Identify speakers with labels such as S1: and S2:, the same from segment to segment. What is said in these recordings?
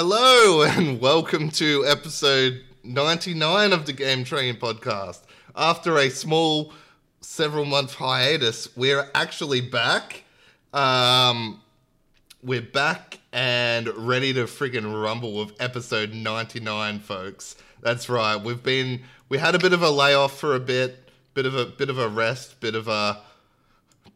S1: Hello and welcome to episode 99 of the Game Train podcast. After a small several month hiatus, we're actually back. Um, we're back and ready to friggin' rumble with episode 99, folks. That's right. We've been we had a bit of a layoff for a bit, bit of a bit of a rest, bit of a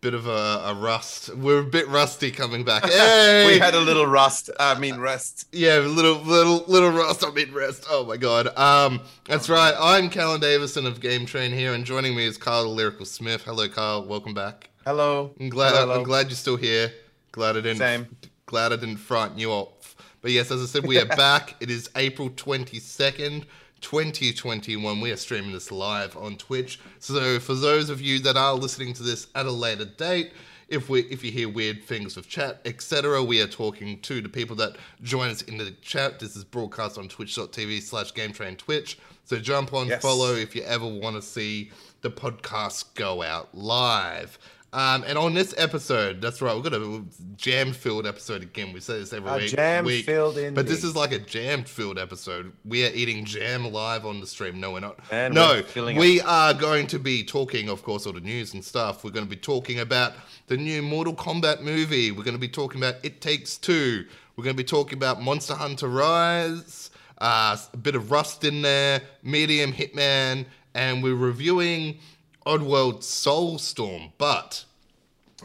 S1: bit of a, a rust. We're a bit rusty coming back. Hey!
S2: we had a little rust. I mean, rest.
S1: Yeah, little little little rust. I mean rest. Oh my god. Um, that's right. I'm Callan Davison of Game Train here, and joining me is Carl the Lyrical Smith. Hello, Carl. Welcome back.
S2: Hello.
S1: I'm glad.
S2: Hello.
S1: I'm glad you're still here. Glad I didn't.
S2: Same.
S1: Glad I didn't frighten you off. But yes, as I said, we are back. It is April 22nd. 2021 we are streaming this live on twitch. So for those of you that are listening to this at a later date if we if you hear weird things with chat etc we are talking to the people that join us in the chat. This is broadcast on twitch.tv slash game train twitch. So jump on
S2: Yes.
S1: follow if you ever want to see the podcast go out live um, and on this episode, that's right, we've got a jam-filled episode again. We say this every
S2: A
S1: week.
S2: jam-filled
S1: week, But this is like a jam-filled episode. We are eating jam live on the stream. No, we're not.
S2: And
S1: no,
S2: we're
S1: we are going to be talking, of course, all the news and stuff. We're going to be talking about the new Mortal Kombat movie. We're going to be talking about It Takes Two. We're going to be talking about Monster Hunter Rise. Uh, a bit of Rust in there, Medium Hitman, and we're reviewing Oddworld Soulstorm. But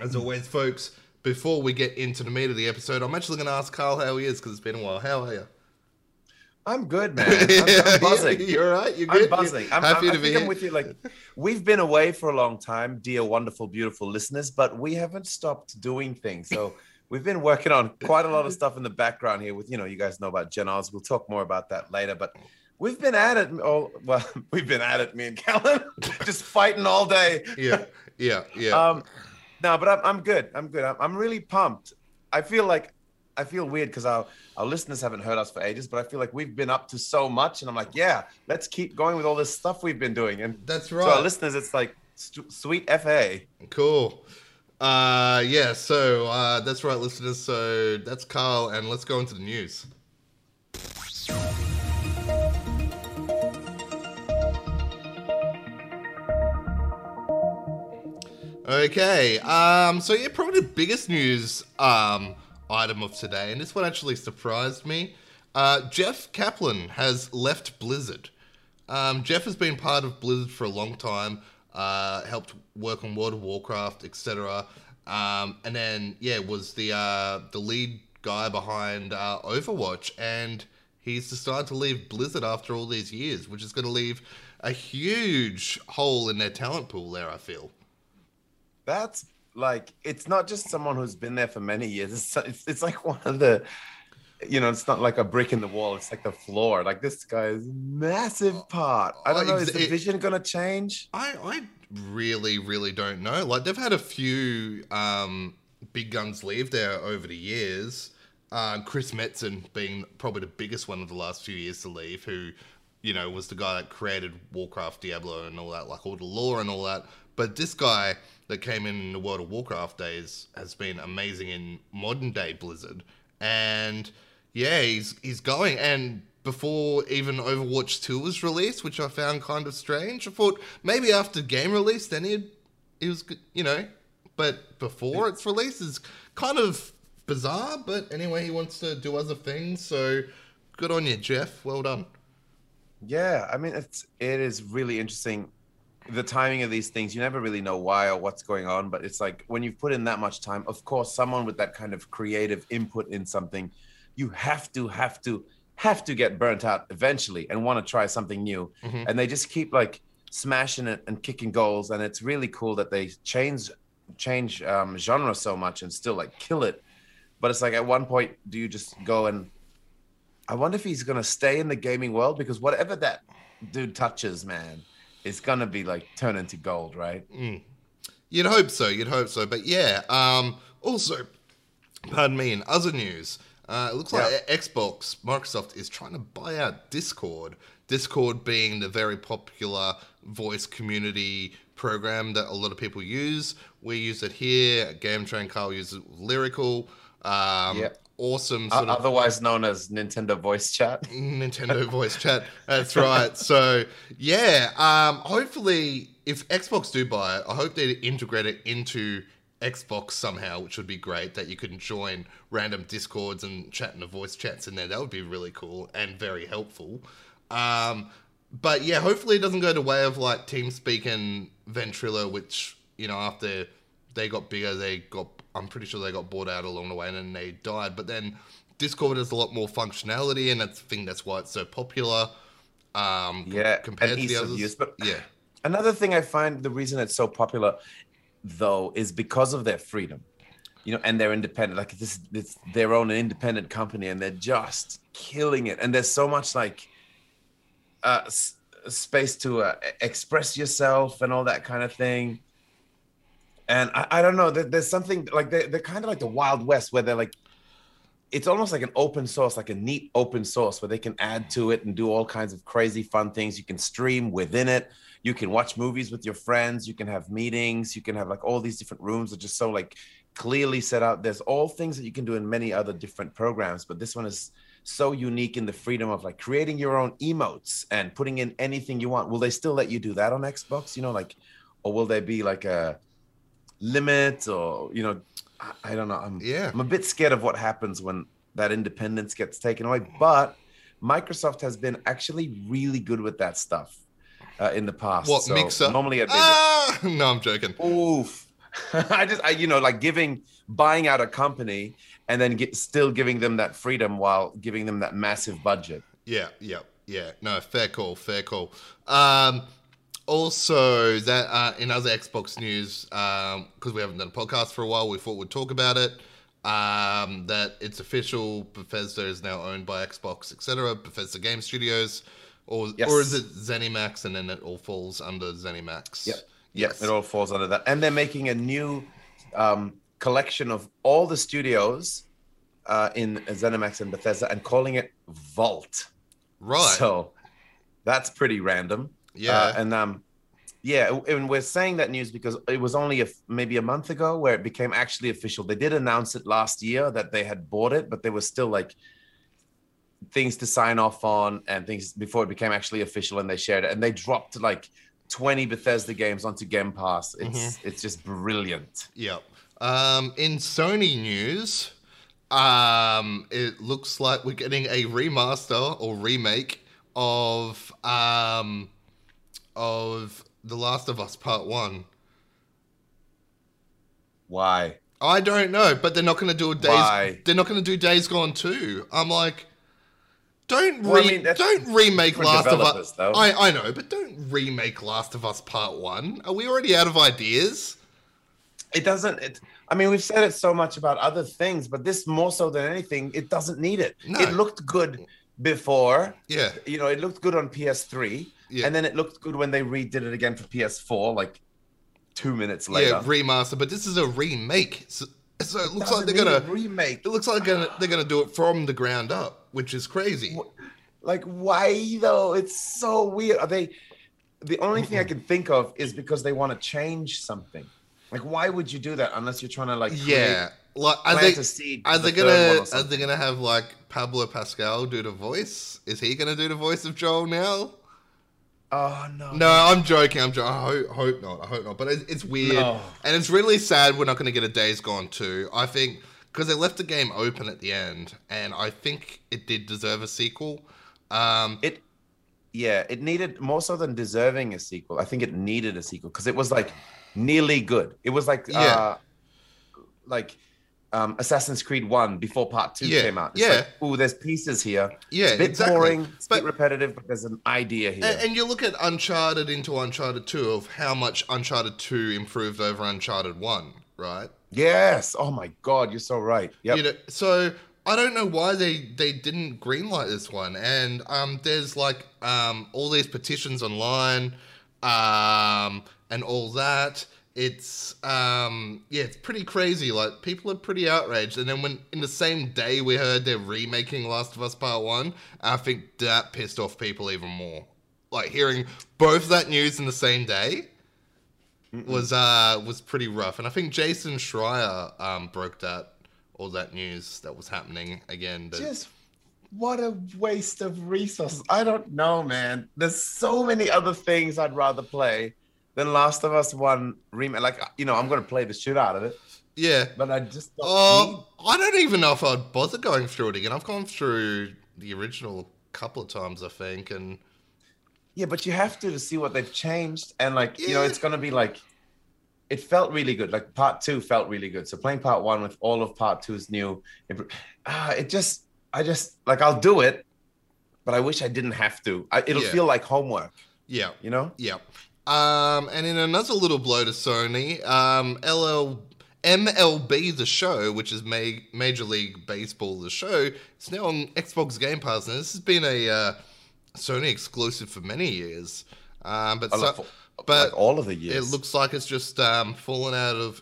S1: as always, folks, before we get into the meat of the episode, I'm actually going to ask Carl how he is because it's been a while. How are you?
S2: I'm good, man. I'm, I'm buzzing.
S1: You're all right. You're good.
S2: I'm buzzing. I'm,
S1: happy
S2: I'm,
S1: to be
S2: think I'm
S1: here.
S2: with you. Like, we've been away for a long time, dear wonderful, beautiful listeners, but we haven't stopped doing things. So we've been working on quite a lot of stuff in the background here. With you know, you guys know about Gen Oz. We'll talk more about that later, but. We've been at it. Oh, well, we've been at it, me and Callan, just fighting all day.
S1: yeah, yeah, yeah.
S2: Um, no, but I'm, I'm good. I'm good. I'm, I'm really pumped. I feel like I feel weird because our our listeners haven't heard us for ages, but I feel like we've been up to so much, and I'm like, yeah, let's keep going with all this stuff we've been doing. And
S1: That's
S2: to our
S1: right.
S2: listeners, it's like st- sweet fa.
S1: Cool. Uh, yeah. So uh, that's right, listeners. So that's Carl, and let's go into the news. Okay. Um. So yeah, probably the biggest news um item of today, and this one actually surprised me. Uh, Jeff Kaplan has left Blizzard. Um, Jeff has been part of Blizzard for a long time. Uh, helped work on World of Warcraft, etc. Um, and then yeah, was the uh, the lead guy behind uh, Overwatch, and he's decided to leave Blizzard after all these years, which is going to leave a huge hole in their talent pool. There, I feel.
S2: That's like it's not just someone who's been there for many years. It's it's, it's like one of the. You know, it's not like a brick in the wall. It's like the floor. Like this guy is massive part. I don't know. Is the vision gonna change?
S1: I, I really, really don't know. Like they've had a few um, big guns leave there over the years. Uh, Chris Metzen being probably the biggest one of the last few years to leave, who, you know, was the guy that created Warcraft, Diablo, and all that, like all the lore and all that. But this guy that came in in the World of Warcraft days has been amazing in modern day Blizzard, and yeah, he's he's going and before even Overwatch 2 was released, which I found kind of strange. I thought maybe after game release, then he'd, he was, good, you know, but before its release is kind of bizarre. But anyway, he wants to do other things, so good on you, Jeff. Well done.
S2: Yeah, I mean it's it is really interesting. The timing of these things, you never really know why or what's going on, but it's like when you've put in that much time, of course, someone with that kind of creative input in something, you have to, have to, have to get burnt out eventually and want to try something new.
S1: Mhm.
S2: And they just keep like smashing it and kicking goals. And it's really cool that they change change um, genre so much and still like kill it. But it's like at one point, do you just go and I wonder if he's gonna stay in the gaming world because whatever that dude touches, man, it's gonna be like turn into gold, right?
S1: Mm. You'd hope so. You'd hope so. But yeah. Um, also, pardon me. In other news, uh, it looks like Xbox, Microsoft is trying to buy out Discord. Discord being the very popular voice community program that a lot of people use. We use it here. Game Train Carl uses Lyrical. Um,
S2: Yep.
S1: Awesome sort of
S2: Otherwise known as Nintendo Voice Chat.
S1: Nintendo voice chat. That's right. So yeah, um, hopefully, if Xbox do buy it, I hope they integrate it into Xbox somehow, which would be great. That you can join random discords and chat in the voice chats in there. That would be really cool and very helpful. Um, but yeah, hopefully it doesn't go the way of like TeamSpeak and Ventrilo, which you know after they got bigger, they got. I'm pretty sure they got bought out along the way and then they died. But then Discord has a lot more functionality, and that's, I think that's why it's so popular. Um,
S2: Yeah,
S1: compared to the others.
S2: use, but-
S1: yeah,
S2: Another thing I find the reason it's so popular, though, is because of their freedom, you know, and they're independent. Like this, it's their own independent company, and they're just killing it. And there's so much like uh, s- space to uh, express yourself and all that kind of thing. And I, I don't know, there, there's something like they're, they're kind of like the Wild West, where they're like, it's almost like an open source, like a neat open source where they can add to it and do all kinds of crazy fun things. You can stream within it. You can watch movies with your friends. You can have meetings. You can have like all these different rooms that are just so like clearly set out. There's all things that you can do in many other different programs, but this one is so unique in the freedom of like creating your own emotes and putting in anything you want. Will they still let you do that on Xbox? You know, like, or will there be like a limit or, you know, I, I don't know. I'm,
S1: yeah.
S2: I'm a bit scared of what happens when that independence gets taken away. But Microsoft has been actually really good with that stuff uh, in the past.
S1: What
S2: So
S1: mixer?
S2: Normally, I'd
S1: Ah, no, I'm joking.
S2: oof. I just, I, you know, like giving, buying out a company and then get, still giving them that freedom while giving them that massive budget.
S1: Yeah, yeah, yeah. No, fair call, fair call. Um, also, that uh, in other Xbox news, because we haven't done a podcast for a while, we thought we'd talk about it. Um, that it's official. Bethesda is now owned by Xbox, etc. Bethesda Game Studios, or
S2: Yes.
S1: or is it ZeniMax, and then it all falls under ZeniMax?
S2: Yep.
S1: Yes.
S2: It all falls under that. And they're making a new um, collection of all the studios uh, in ZeniMax and Bethesda and calling it Vault.
S1: right.
S2: So that's pretty random.
S1: Yeah.
S2: Uh, and um, yeah, and we're saying that news because it was only a, maybe a month ago where it became actually official. They did announce it last year that they had bought it, but there was still like things to sign off on and things before it became actually official. And they shared it, and they dropped like 20 Bethesda games onto Game Pass. It's it's just brilliant.
S1: Yep. Um, in Sony news, um, it looks like we're getting a remaster or remake of um, of The Last of Us Part One.
S2: Why?
S1: I don't know, but they're not going to do a days.
S2: Why?
S1: They're not going to do Days Gone two. I'm like, don't re-
S2: Well, I mean,
S1: don't remake Last of Us.
S2: though.
S1: I I know, but don't remake Last of Us Part One. Are we already out of ideas?
S2: It doesn't. It, I mean, we've said it so much about other things, but this more so than anything, it doesn't need it.
S1: No.
S2: It looked good before.
S1: Yeah.
S2: You know, it looked good on PS3,
S1: Yeah.
S2: and then it looked good when they redid it again for PS4, like two minutes later.
S1: Yeah, remaster, but this is a remake. So, so it looks like they're gonna.
S2: remake.
S1: It looks like they're gonna, they're gonna do it from the ground up, which is crazy.
S2: Like, why though? It's so weird. Are they? The only thing I can think of is because they want to change something. Like, why would you do that unless you're trying to like? create-
S1: Yeah, like are they
S2: a seed
S1: are they
S2: the third one or
S1: gonna are they gonna have like Pablo Pascal do the voice? Is he gonna do the voice of Joel now?
S2: Oh no.
S1: No, I'm joking. I'm joking. I hope, hope not. I hope not. But it, it's weird,
S2: No.
S1: and it's really sad. We're not going to get a Days Gone two. I think because they left the game open at the end, and I think it did deserve a sequel. Um,
S2: It, yeah, it needed more so than deserving a sequel. I think it needed a sequel because it was like nearly good. It was like,
S1: Yeah.
S2: uh, like um, Assassin's Creed One before Part Two
S1: Yeah,
S2: came out. It's
S1: yeah.
S2: like, ooh, there's pieces here.
S1: yeah,
S2: It's a bit
S1: exactly.
S2: boring, it's a bit
S1: But-
S2: repetitive, but there's an idea here.
S1: And, and you look at Uncharted into Uncharted 2 of how much Uncharted 2 improved over Uncharted 1, right?
S2: yes. Oh my God, you're so right. Yeah.
S1: You know, so I don't know why they, they didn't greenlight this one. And um, there's like um, all these petitions online um, and all that. It's um, yeah, it's pretty crazy. Like people are pretty outraged. And then when in the same day we heard they're remaking Last of Us Part One, I think that pissed off people even more. Like hearing both that news in the same day was uh was pretty rough. And I think Jason Schreier um broke that all that news that was happening again. But
S2: Just what a waste of resources. I don't know, man. There's so many other things I'd rather play than Last of Us One remake. Like you know, I'm gonna play the shit out of it,
S1: yeah.
S2: but I just
S1: Oh, I don't even know if I'd bother going through it again. I've gone through the original a couple of times, I think, and
S2: Yeah, but you have to to see what they've changed, and like you know, it's gonna be like. It felt really good. Like part two felt really good. So playing part one with all of part two's new, it, ah, it just, I just like I'll do it, but I wish I didn't have to. I, it'll
S1: Yeah.
S2: feel like homework,
S1: yeah,
S2: you know.
S1: yeah. Um, and in another little blow to Sony, um, LL. MLB The Show, which is Ma- Major League Baseball The Show, is now on Xbox Game Pass. And this has been a uh, Sony exclusive for many years. Um, but so-
S2: love-
S1: but
S2: like all of the years.
S1: It looks like it's just um, fallen out of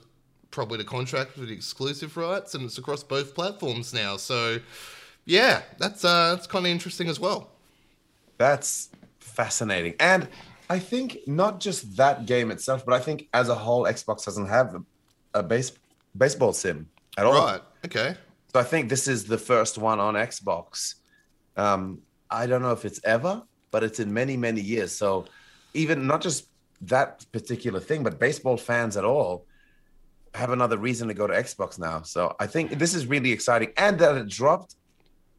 S1: probably the contract with the exclusive rights, and it's across both platforms now. So, yeah, that's uh, that's kind of interesting as well.
S2: That's fascinating. And I think not just that game itself, but I think as a whole, Xbox doesn't have a, a base, baseball sim at all.
S1: Right? Okay.
S2: So I think this is the first one on Xbox. Um, I don't know if it's ever, but it's in many, many years. So even not just that particular thing, but baseball fans at all have another reason to go to Xbox now. So I think this is really exciting. And that it dropped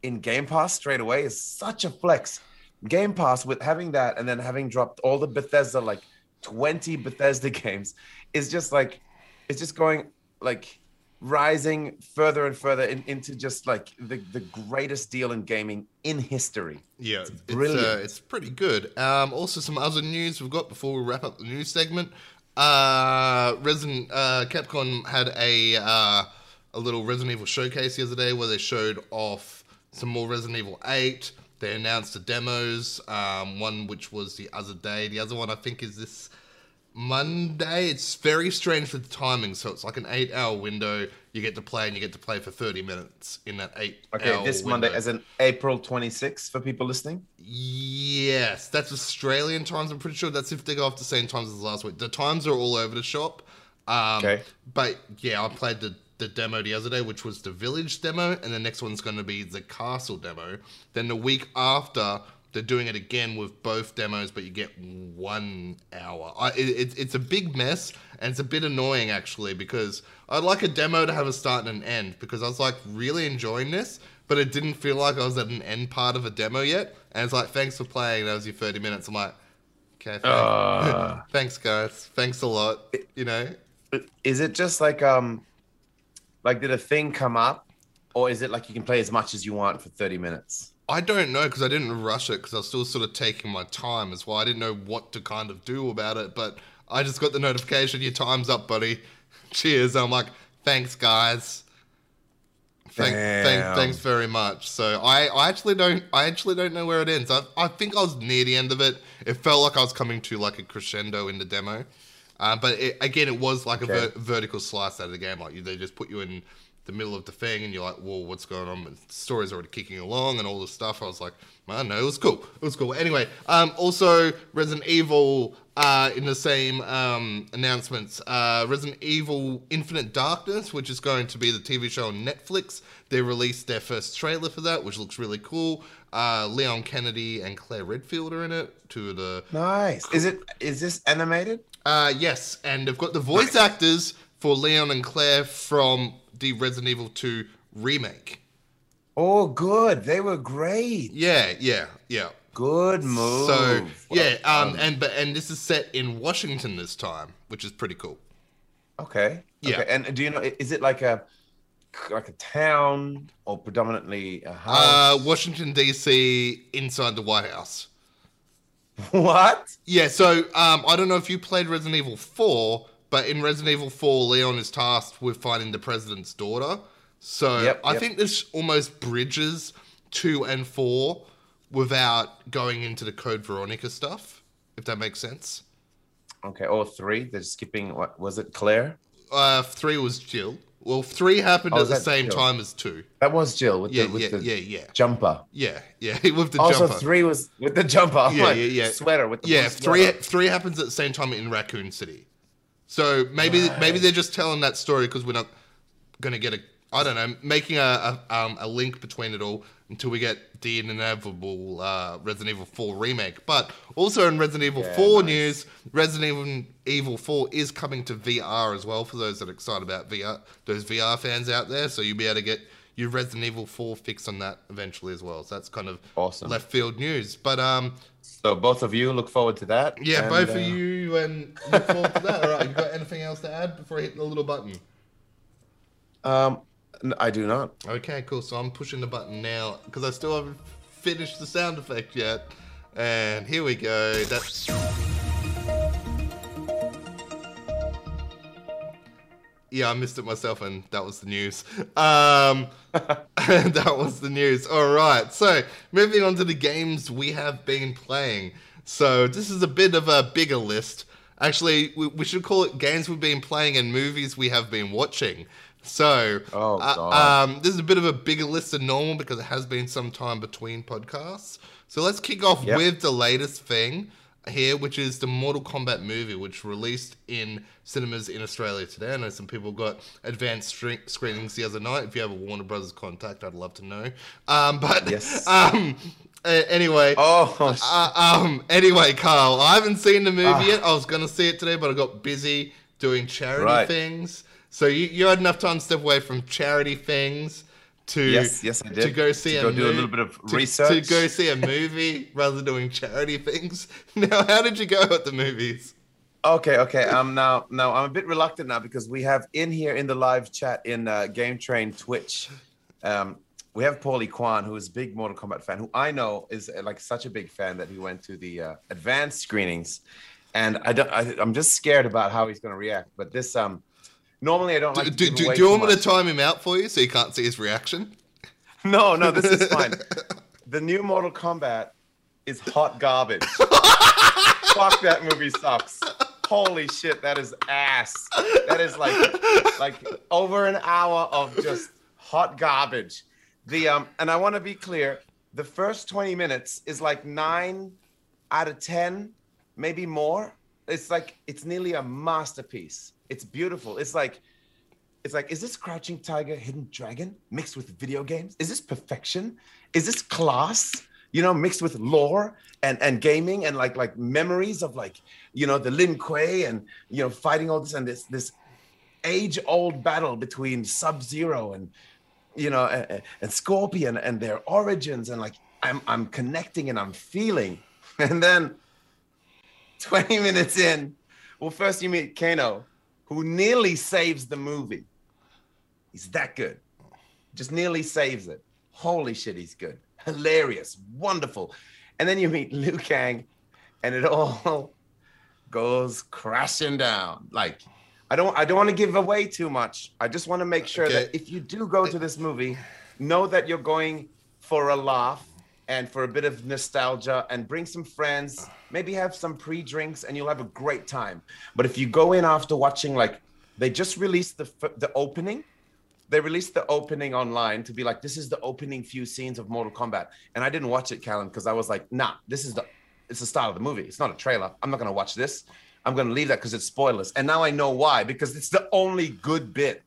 S2: in Game Pass straight away is such a flex. Game Pass with having that and then having dropped all the Bethesda, like 20 Bethesda games, is just like, it's just going like rising further and further in, into just like the, the greatest deal in gaming in history.
S1: Yeah, it's,
S2: brilliant.
S1: uh, it's pretty good. Um, also, some other news we've got before we wrap up the news segment. Uh, Resident uh, Capcom had a uh, a little Resident Evil showcase the other day where they showed off some more Resident Evil 8. They announced the demos. Um, one which was the other day. The other one I think is this Monday. It's very strange with the timing. So it's like an eight-hour window. You get to play, and you get to play for thirty minutes in that eight.
S2: Okay, this Monday, as in April 26th for people listening.
S1: Yes, that's Australian times. I'm pretty sure that's if they go off the same times as last week. The times are all over the shop. Um,
S2: Okay.
S1: But yeah, I played the, the demo the other day, which was the village demo, and the next one's going to be the castle demo. Then the week after, they're doing it again with both demos, but you get one hour. I, it, it, it's a big mess, and it's a bit annoying actually because I'd like a demo to have a start and an end because I was like really enjoying this, but it didn't feel like I was at an end part of a demo yet. And it's like, thanks for playing. That was your 30 minutes. I'm like, okay, thanks,
S2: Uh.
S1: thanks guys. Thanks a lot. You know,
S2: Is it just like um, like did a thing come up, or is it like you can play as much as you want for 30 minutes?
S1: I don't know because I didn't rush it because I was still sort of taking my time as well. I didn't know what to kind of do about it, but I just got the notification, your time's up, buddy. Cheers. I'm like, thanks, guys. Thank, thank, thanks very much. So I, I actually don't I actually don't know where it ends. I, I think I was near the end of it. It felt like I was coming to like a crescendo in the demo, uh, but it, again, it was like a ver- vertical slice out of the game. Like you, they just put you in the middle of the thing, and you're like, "Whoa, what's going on?" And the story's already kicking along, and all this stuff. I was like, "Man, no, it was cool. It was cool." Anyway, um, also Resident Evil uh, in the same um, announcements, uh, Resident Evil Infinite Darkness, which is going to be the TV show on Netflix. They released their first trailer for that, which looks really cool. Uh, Leon Kennedy and Claire Redfield are in it. The
S2: Nice. Is it? Is this animated?
S1: Uh, yes, and they've got the voice actors for Leon and Claire from the Resident Evil 2 remake.
S2: Oh, good. They were great.
S1: Yeah, yeah, yeah.
S2: Good move.
S1: So yeah,
S2: Well
S1: um,
S2: done.
S1: and but and this is set in Washington this time, which is pretty cool.
S2: okay.
S1: Yeah.
S2: Okay. And do you know? Is it like a like a town or predominantly a house?
S1: Uh, Washington D.C. inside the White House.
S2: what?
S1: Yeah, so um, I don't know if you played Resident Evil 4, but in Resident Evil 4, Leon is tasked with finding the president's daughter. So
S2: Yep,
S1: I
S2: yep.
S1: think this almost bridges 2 and 4 without going into the Code Veronica stuff, if that makes sense.
S2: Okay. Or three. They're skipping. What was it? Claire.
S1: Uh, 3 was Jill. Well, 3 happened
S2: Oh,
S1: at the same
S2: Jill?
S1: time as 2.
S2: That was Jill with
S1: Yeah,
S2: the with
S1: yeah,
S2: the
S1: yeah, yeah.
S2: jumper.
S1: Yeah, yeah, with the oh,
S2: also,
S1: jumper.
S2: three was with the jumper. I'm
S1: Yeah,
S2: like,
S1: yeah, yeah.
S2: Sweater with the
S1: yeah, three
S2: sweater.
S1: three happens at the same time in Raccoon City. So maybe maybe they're just telling that story because we're not gonna get a I don't know, making a a, um, a link between it all until we get the inevitable uh, Resident Evil 4 remake. But also in Resident Evil
S2: Yeah,
S1: 4
S2: nice.
S1: news, Resident Evil 4 is coming to VR as well for those that are excited about VR, those VR fans out there. So you'll be able to get your Resident Evil 4 fix on that eventually as well. So that's kind of
S2: Awesome.
S1: left field news. But um,
S2: So both of you look forward to that.
S1: yeah,
S2: and,
S1: both
S2: uh,
S1: of you and look forward to that. All right, you got anything else to add before I hit the little button?
S2: Um, I do not.
S1: Okay, cool. So I'm pushing the button now because I still haven't finished the sound effect yet. And here we go. That's. Yeah, I missed it myself, and that was the news. Um, that was the news. All right. So moving on to the games we have been playing. So this is a bit of a bigger list. Actually, we, we should call it games we've been playing and movies we have been watching. So,
S2: Oh,
S1: uh, um, this is a bit of a bigger list than normal because it has been some time between podcasts. So let's kick off
S2: Yep.
S1: with the latest thing here, which is the Mortal Kombat movie, which released in cinemas in Australia today. I know some people got advanced screenings the other night. If you have a Warner Brothers contact, I'd love to know. Um, but
S2: Yes.
S1: um, anyway,
S2: Oh,
S1: uh, um. Anyway, Carl, I haven't seen the movie
S2: Ah.
S1: yet. I was gonna see it today, but I got busy doing charity
S2: Right.
S1: things. So you, you had enough time to step away from charity things to
S2: Yes, yes, I did.
S1: to go see
S2: To
S1: a
S2: go do a little bit of
S1: to- to go see a movie rather than doing charity things. Now, how did you go at the movies?
S2: Okay, okay. Um, now, now I'm a bit reluctant now because we have in here in the live chat in uh, Game Train Twitch, um, we have Paulie Kwan, who is a big Mortal Kombat fan, who I know is uh, like such a big fan that he went to the uh, advanced screenings, and I don't. I, I'm just scared about how he's going to react. But this, um, normally I don't like.
S1: Do,
S2: to
S1: do, do, do you want me to time him out for you so you can't see his reaction?
S2: No, no, this is fine. the new Mortal Kombat is hot garbage. Fuck that movie sucks. Holy shit, that is ass. That is like like over an hour of just hot garbage. The um and I want to be clear, the first 20 minutes is like 9 out of 10, maybe more. It's like it's nearly a masterpiece. It's beautiful. It's like it's like, is this Crouching Tiger, Hidden Dragon mixed with video games? Is this perfection? Is this class? You know, mixed with lore and and gaming and like like memories of like you know the Lin Kuei and you know fighting all this and this this age old battle between Sub Zero and you know and, and Scorpion and their origins and like I'm I'm connecting and I'm feeling and then 20 minutes in, well first you meet Kano, who nearly saves the movie. He's that good. Just nearly saves it. Holy shit, he's good. Hilarious, wonderful. And then you meet Liu Kang, and it all goes crashing down. Like, I don't I don't want to give away too much. I just want to make sure that if you do go to this movie, know that you're going for a laugh and for a bit of nostalgia and bring some friends, maybe have some pre-drinks and you'll have a great time. But if you go in after watching like they just released the the opening they released the opening online to be like, this is the opening few scenes of Mortal Kombat. And I didn't watch it, Callan, because I was like, nah, this is the it's the start of the movie. It's not a trailer. I'm not gonna watch this. I'm gonna leave that because it's spoilers. And now I know why, because it's the only good bit.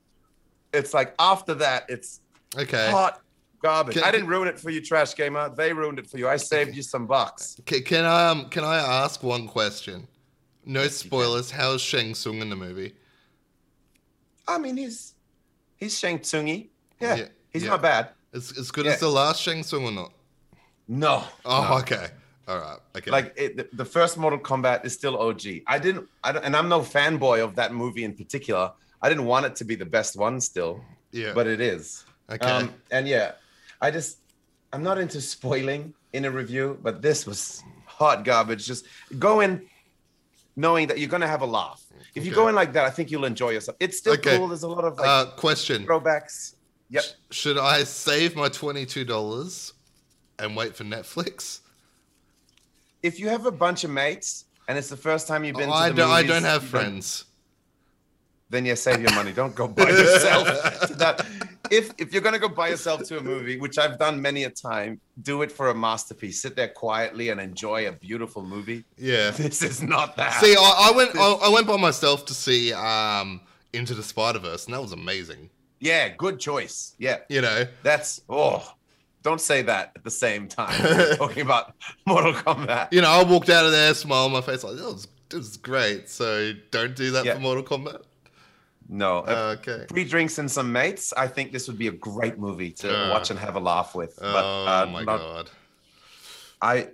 S2: It's like after that, it's
S1: Okay.
S2: hot garbage.
S1: Can-
S2: I didn't ruin it for you, trash gamer. They ruined it for you. I saved you some bucks.
S1: Can, can I um can I ask one question? No spoilers. How's Shang Tsung in the movie?
S2: I mean, he's he's Shang Tsungy. Yeah,
S1: Yeah,
S2: he's
S1: yeah.
S2: not bad.
S1: As, as good
S2: Yeah.
S1: as the last Shang Tsung or not?
S2: No.
S1: Oh,
S2: no.
S1: okay. All right. Okay.
S2: like it, the, the first Mortal Kombat is still OG. I didn't, I don't, and I'm no fanboy of that movie in particular. I didn't want it to be the best one still,
S1: yeah.
S2: but it is.
S1: okay.
S2: Um, and yeah, I just, I'm not into spoiling in a review, but this was hot garbage. Just go in knowing that you're gonna have a laugh. If you go in like that, I think you'll enjoy yourself. It's still
S1: Okay.
S2: cool. There's a lot of like
S1: uh, question.
S2: throwbacks. Yep.
S1: Sh- Should I save my twenty-two dollars and wait for Netflix?
S2: If you have a bunch of mates and it's the first time you've been,
S1: Oh, I don't. I don't have friends.
S2: Then you save your money. Don't go by yourself to that. If if you're gonna go by yourself to a movie, which I've done many a time, do it for a masterpiece. Sit there quietly and enjoy a beautiful movie.
S1: Yeah.
S2: This is not that.
S1: See, I, I went. I, I went by myself to see um Into the Spider Verse, and that was amazing.
S2: Yeah, good choice. Yeah,
S1: You know,
S2: that's oh. Don't say that at the same time. Talking about Mortal Kombat.
S1: you know, I walked out of there, smile on my face, like, "That was, this is great." So don't do that
S2: Yeah.
S1: for Mortal Kombat.
S2: No, uh,
S1: Okay.
S2: free drinks and some mates. I think this would be a great movie to
S1: Uh.
S2: watch and have a laugh with.
S1: Oh
S2: But uh,
S1: my
S2: not-
S1: god.
S2: I,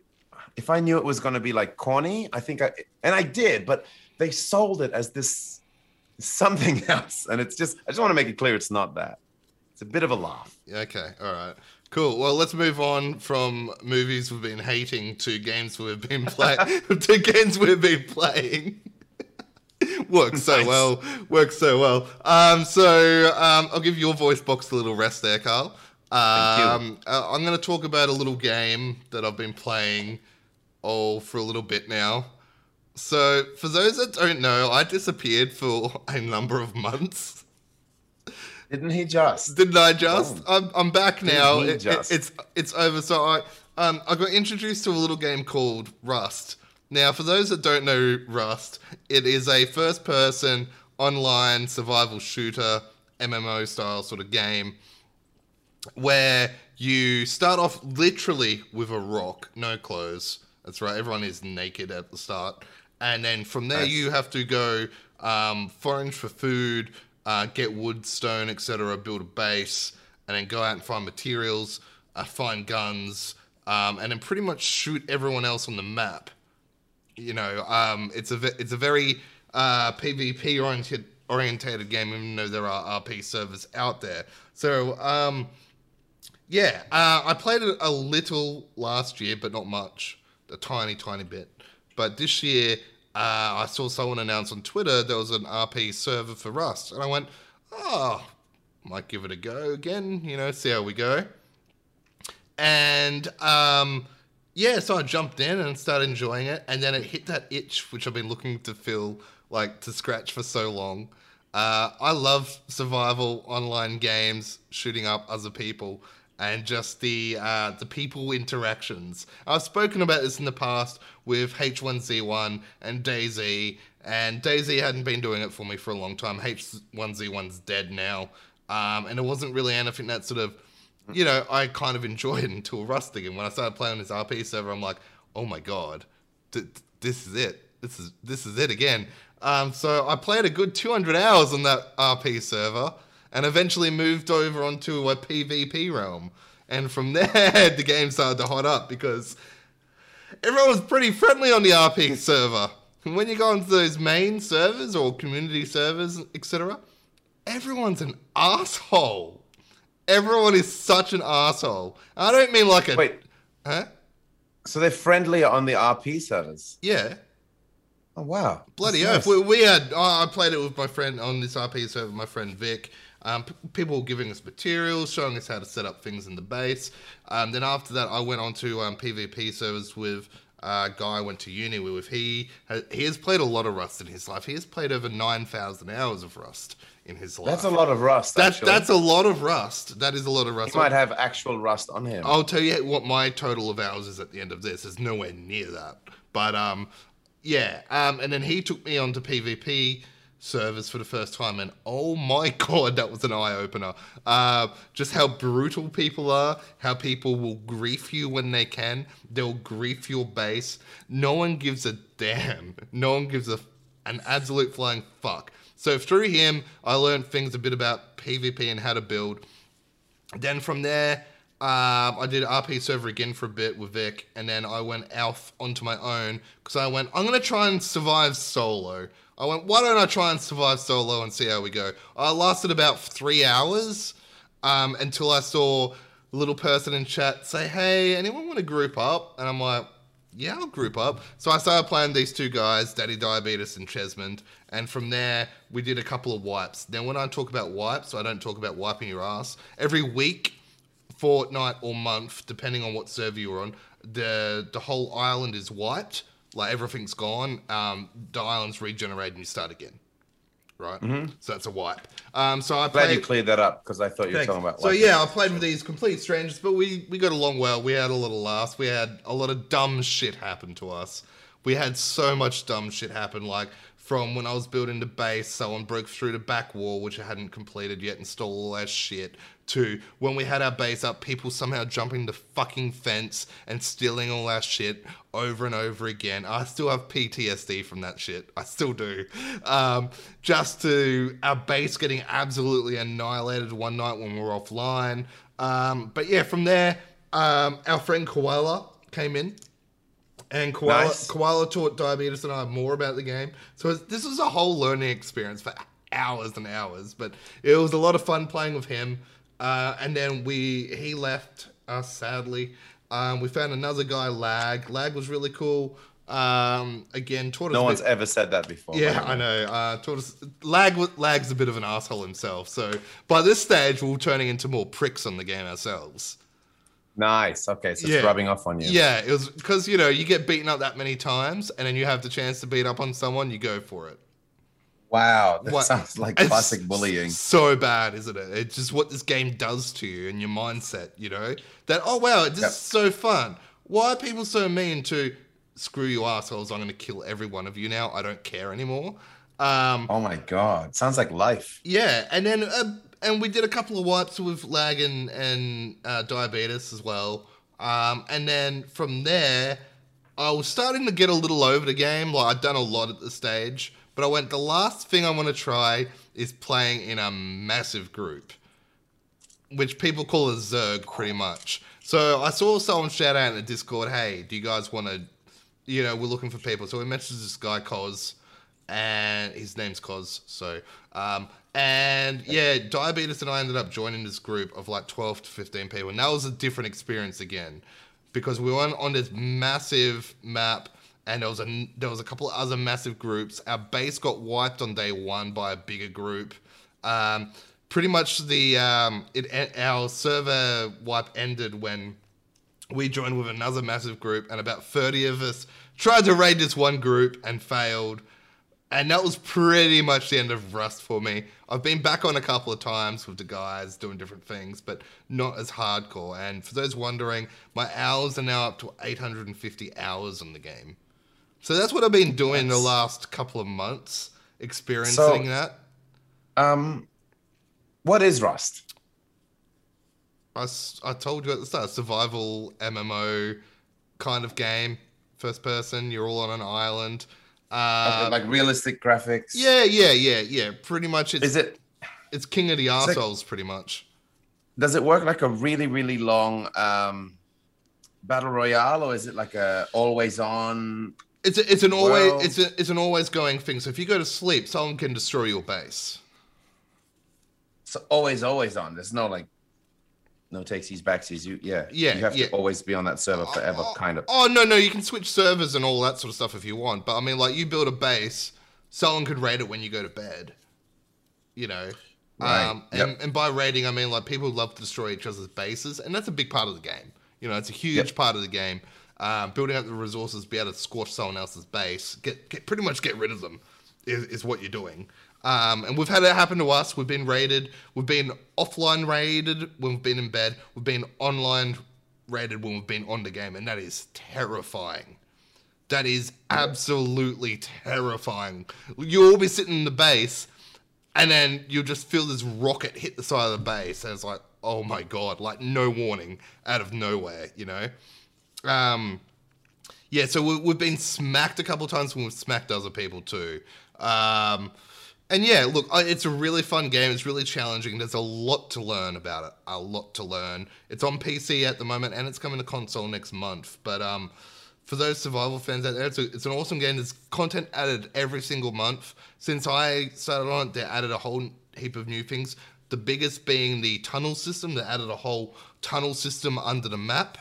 S2: if I knew it was going to be like corny, I think I, and I did, but they sold it as this something else, and it's just. I just want to make it clear it's not that. It's a bit of a laugh.
S1: Okay, all right. Cool. Well, let's move on from movies we've been hating to games we've been playing to games we've been playing. works so
S2: Nice.
S1: well. Works so well. Um, so um, I'll give your voice box a little rest there, Carl.
S2: Thank you.
S1: Um, uh, I'm going to talk about a little game that I've been playing oh for a little bit now. So, for those that don't know, I disappeared for a number of months.
S2: Didn't he just?
S1: Didn't I just?
S2: Oh.
S1: I'm, I'm back
S2: Didn't
S1: now. It- it- it's it's over. So I um I got introduced to a little game called Rust. Now, for those that don't know Rust, it is a first-person online survival shooter MMO style sort of game where you start off literally with a rock, no clothes. That's right. Everyone is naked at the start, and then from there
S2: Nice.
S1: you have to go um, forage for food, uh, get wood, stone, etc., build a base, and then go out and find materials, uh, find guns, um, and then pretty much shoot everyone else on the map. You know, um, it's a it's a very uh, PvP oriented orientated game, even though there are RP servers out there. So. Um, yeah, uh, I played it a little last year, but not much. A tiny, tiny bit. But this year, uh, I saw someone announce on Twitter there was an RP server for Rust. And I went, oh, might give it a go again, you know, see how we go. And um, yeah, so I jumped in and started enjoying it. And then it hit that itch, which I've been looking to fill, like to scratch for so long. Uh, I love survival online games, shooting up other people, and just the uh, the people interactions. I've spoken about this in the past with H1Z1 and DayZ, and DayZ hadn't been doing it for me for a long time. H1Z1's dead now, um, and it wasn't really anything that sort of, you know, I kind of enjoyed until Rust And When I started playing on this RP server, I'm like, oh my god, th- this is it. This is this is it again. Um, so I played a good 200 hours on that RP server, and eventually moved over onto a PvP realm. And from there, the game started to hot up because everyone was pretty friendly on the RP server. And when you go onto those main servers or community servers, etc., everyone's an asshole. Everyone is such an asshole. I don't mean like a
S2: Wait,
S1: huh?
S2: so they're friendly on the RP servers?
S1: Yeah.
S2: Oh wow,
S1: Bloody
S2: That's
S1: oath. We, we had, I I played it with my friend on this RP server, my friend Vic. Um, p- people were giving us materials, showing us how to set up things in the base. Um, then after that, I went on to um, PvP servers with a guy I went to uni with. He has, he has played a lot of Rust in his life. He has played over 9,000 hours of Rust in his life.
S2: That's a lot of rust.
S1: That's,
S2: actually.
S1: that's a lot of Rust. That is a lot of Rust.
S2: He might have actual rust on him.
S1: I'll tell you what my total of hours is at the end of this. It's nowhere near that. But um, yeah. Um, and then he took me onto PvP servers for the first time, and oh my god, that was an eye opener. Uh, just how brutal people are, how people will grief you when they can. They'll grief your base. No one gives a damn. No one gives a an absolute flying fuck. So through him, I learned things a bit about PvP and how to build. Then from there, um, I did RP server again for a bit with Vic, and then I went off onto my own because I went, I'm gonna try and survive solo. I went, why don't I try and survive solo and see how we go? I lasted about three hours um, until I saw a little person in chat say, hey, anyone want to group up? And I'm like, yeah, I'll group up. So I started playing these two guys, Daddy Diabetes and Chesmond, and from there we did a couple of wipes. Now, when I talk about wipes, I don't talk about wiping your ass. Every week, fortnight, or month, depending on what server you're on, the the whole island is wiped. Like everything's gone. Um, the island's regenerated and you start again. Right. So that's a wipe. Um, so I
S2: Mm-hmm. Glad
S1: played.
S2: you cleared that up because I thought you were
S1: Thanks.
S2: talking about.
S1: So
S2: like-
S1: yeah, I played with these complete strangers, but we we got along well. We had a lot of laughs. We had a lot of dumb shit happen to us. We had so much dumb shit happen, like from when I was building the base, someone broke through the back wall, which I hadn't completed yet, and stole all our shit, to when we had our base up, people somehow jumping the fucking fence and stealing all our shit over and over again. I still have PTSD from that shit. I still do. Um, just to our base getting absolutely annihilated one night when we were offline. Um, but yeah, from there, um, our friend Koala came in and Koala,
S2: Nice.
S1: Koala taught Diabetes and I more about the game. So this was a whole learning experience for hours and hours, but it was a lot of fun playing with him. Uh, and then we he left us sadly. Um, we found another guy, Lag. Lag was really cool. Um, again, taught us.
S2: No one's
S1: bit-
S2: ever said that before.
S1: yeah, I know. Uh, taught us, Lag Lag's a bit of an asshole himself. So by this stage, we're turning into more pricks on the game ourselves.
S2: Nice. Okay, so
S1: Yeah.
S2: it's rubbing off on you.
S1: Yeah, it was because you know you get beaten up that many times, and then you have the chance to beat up on someone, you go for it.
S2: Wow, that
S1: What-
S2: sounds like classic bullying.
S1: So bad, isn't it? It's just what this game does to you and your mindset. You know that oh wow, this
S2: Yep.
S1: is so fun. Why are people so mean to screw you assholes? I'm going to kill every one of you now. I don't care anymore. Um,
S2: Oh my god, sounds like life.
S1: Yeah, and then uh, and we did a couple of wipes with lag and and uh, diabetes as well. Um, and then from there, I was starting to get a little over the game. Like I'd done a lot at the stage, but I went. The last thing I want to try is playing in a massive group, which people call a zerg, pretty much. So I saw someone shout out in the Discord, "Hey, do you guys want to?" You know, we're looking for people. So we messaged this guy, Cos, and his name's Cos. So, um, and yeah, Diabetes and I ended up joining this group of like 12 to 15 people. And that was a different experience again because we went on this massive map and there was a there was a couple of other massive groups. Our base got wiped on day one by a bigger group. Um, pretty much the um, it our server wipe ended when we joined with another massive group, and about 30 of us tried to raid this one group and failed. And that was pretty much the end of Rust for me. I've been back on a couple of times with the guys doing different things, but not as hardcore. And for those wondering, my hours are now up to 850 hours on the game. So that's what I've been doing the last couple of months, experiencing
S2: So-
S1: that.
S2: Um, what is Rust?
S1: I, I told you at the start, survival MMO kind of game, first person. You're all on an island. Uh,
S2: like realistic graphics?
S1: yeah, yeah, yeah, yeah. Pretty much, it's
S2: Is it?
S1: it's King of the
S2: like-
S1: Arseholes, pretty much.
S2: Does it work like a really really long um battle royale, or is it like a always on?
S1: It's a, it's an always
S2: Well-
S1: it's a, it's an always going thing. So if you go to sleep, someone can destroy your base.
S2: It's always always on. There's no like. No takesies, backsies. You yeah
S1: Yeah,
S2: You have
S1: yeah.
S2: to always be on that server forever,
S1: Oh,
S2: kind of.
S1: Oh no, no, you can switch servers and all that sort of stuff if you want. But I mean, like you build a base, someone could raid it when you go to bed. You know.
S2: Right,
S1: Um,
S2: yep.
S1: and, and by raiding, I mean like people love to destroy each other's bases, and that's a big part of the game. You know, it's a huge
S2: Yep.
S1: part of the game. Um, building up the resources, be able to scorch someone else's base, get, get pretty much get rid of them, is, is what you're doing. Um, and we've had it happen to us. We've been raided. We've been offline raided when we've been in bed. We've been online raided when we've been on the game, and that is terrifying. That is absolutely terrifying. You'll be sitting in the base, and then you'll just feel this rocket hit the side of the base, and it's like, oh my god, like no warning, out of nowhere, you know? Um, yeah, so we, we've been smacked a couple times we've smacked other people too. Um, and yeah, look, it's a really fun game. It's really challenging. There's a lot to learn about it. A lot to learn. It's on PC at the moment, and it's coming to console next month. But um, for those survival fans out there, it's, a, it's an awesome game. There's content added every single month. Since I started on it, they added a whole heap of new things. The biggest being the tunnel system. They added a whole tunnel system under the map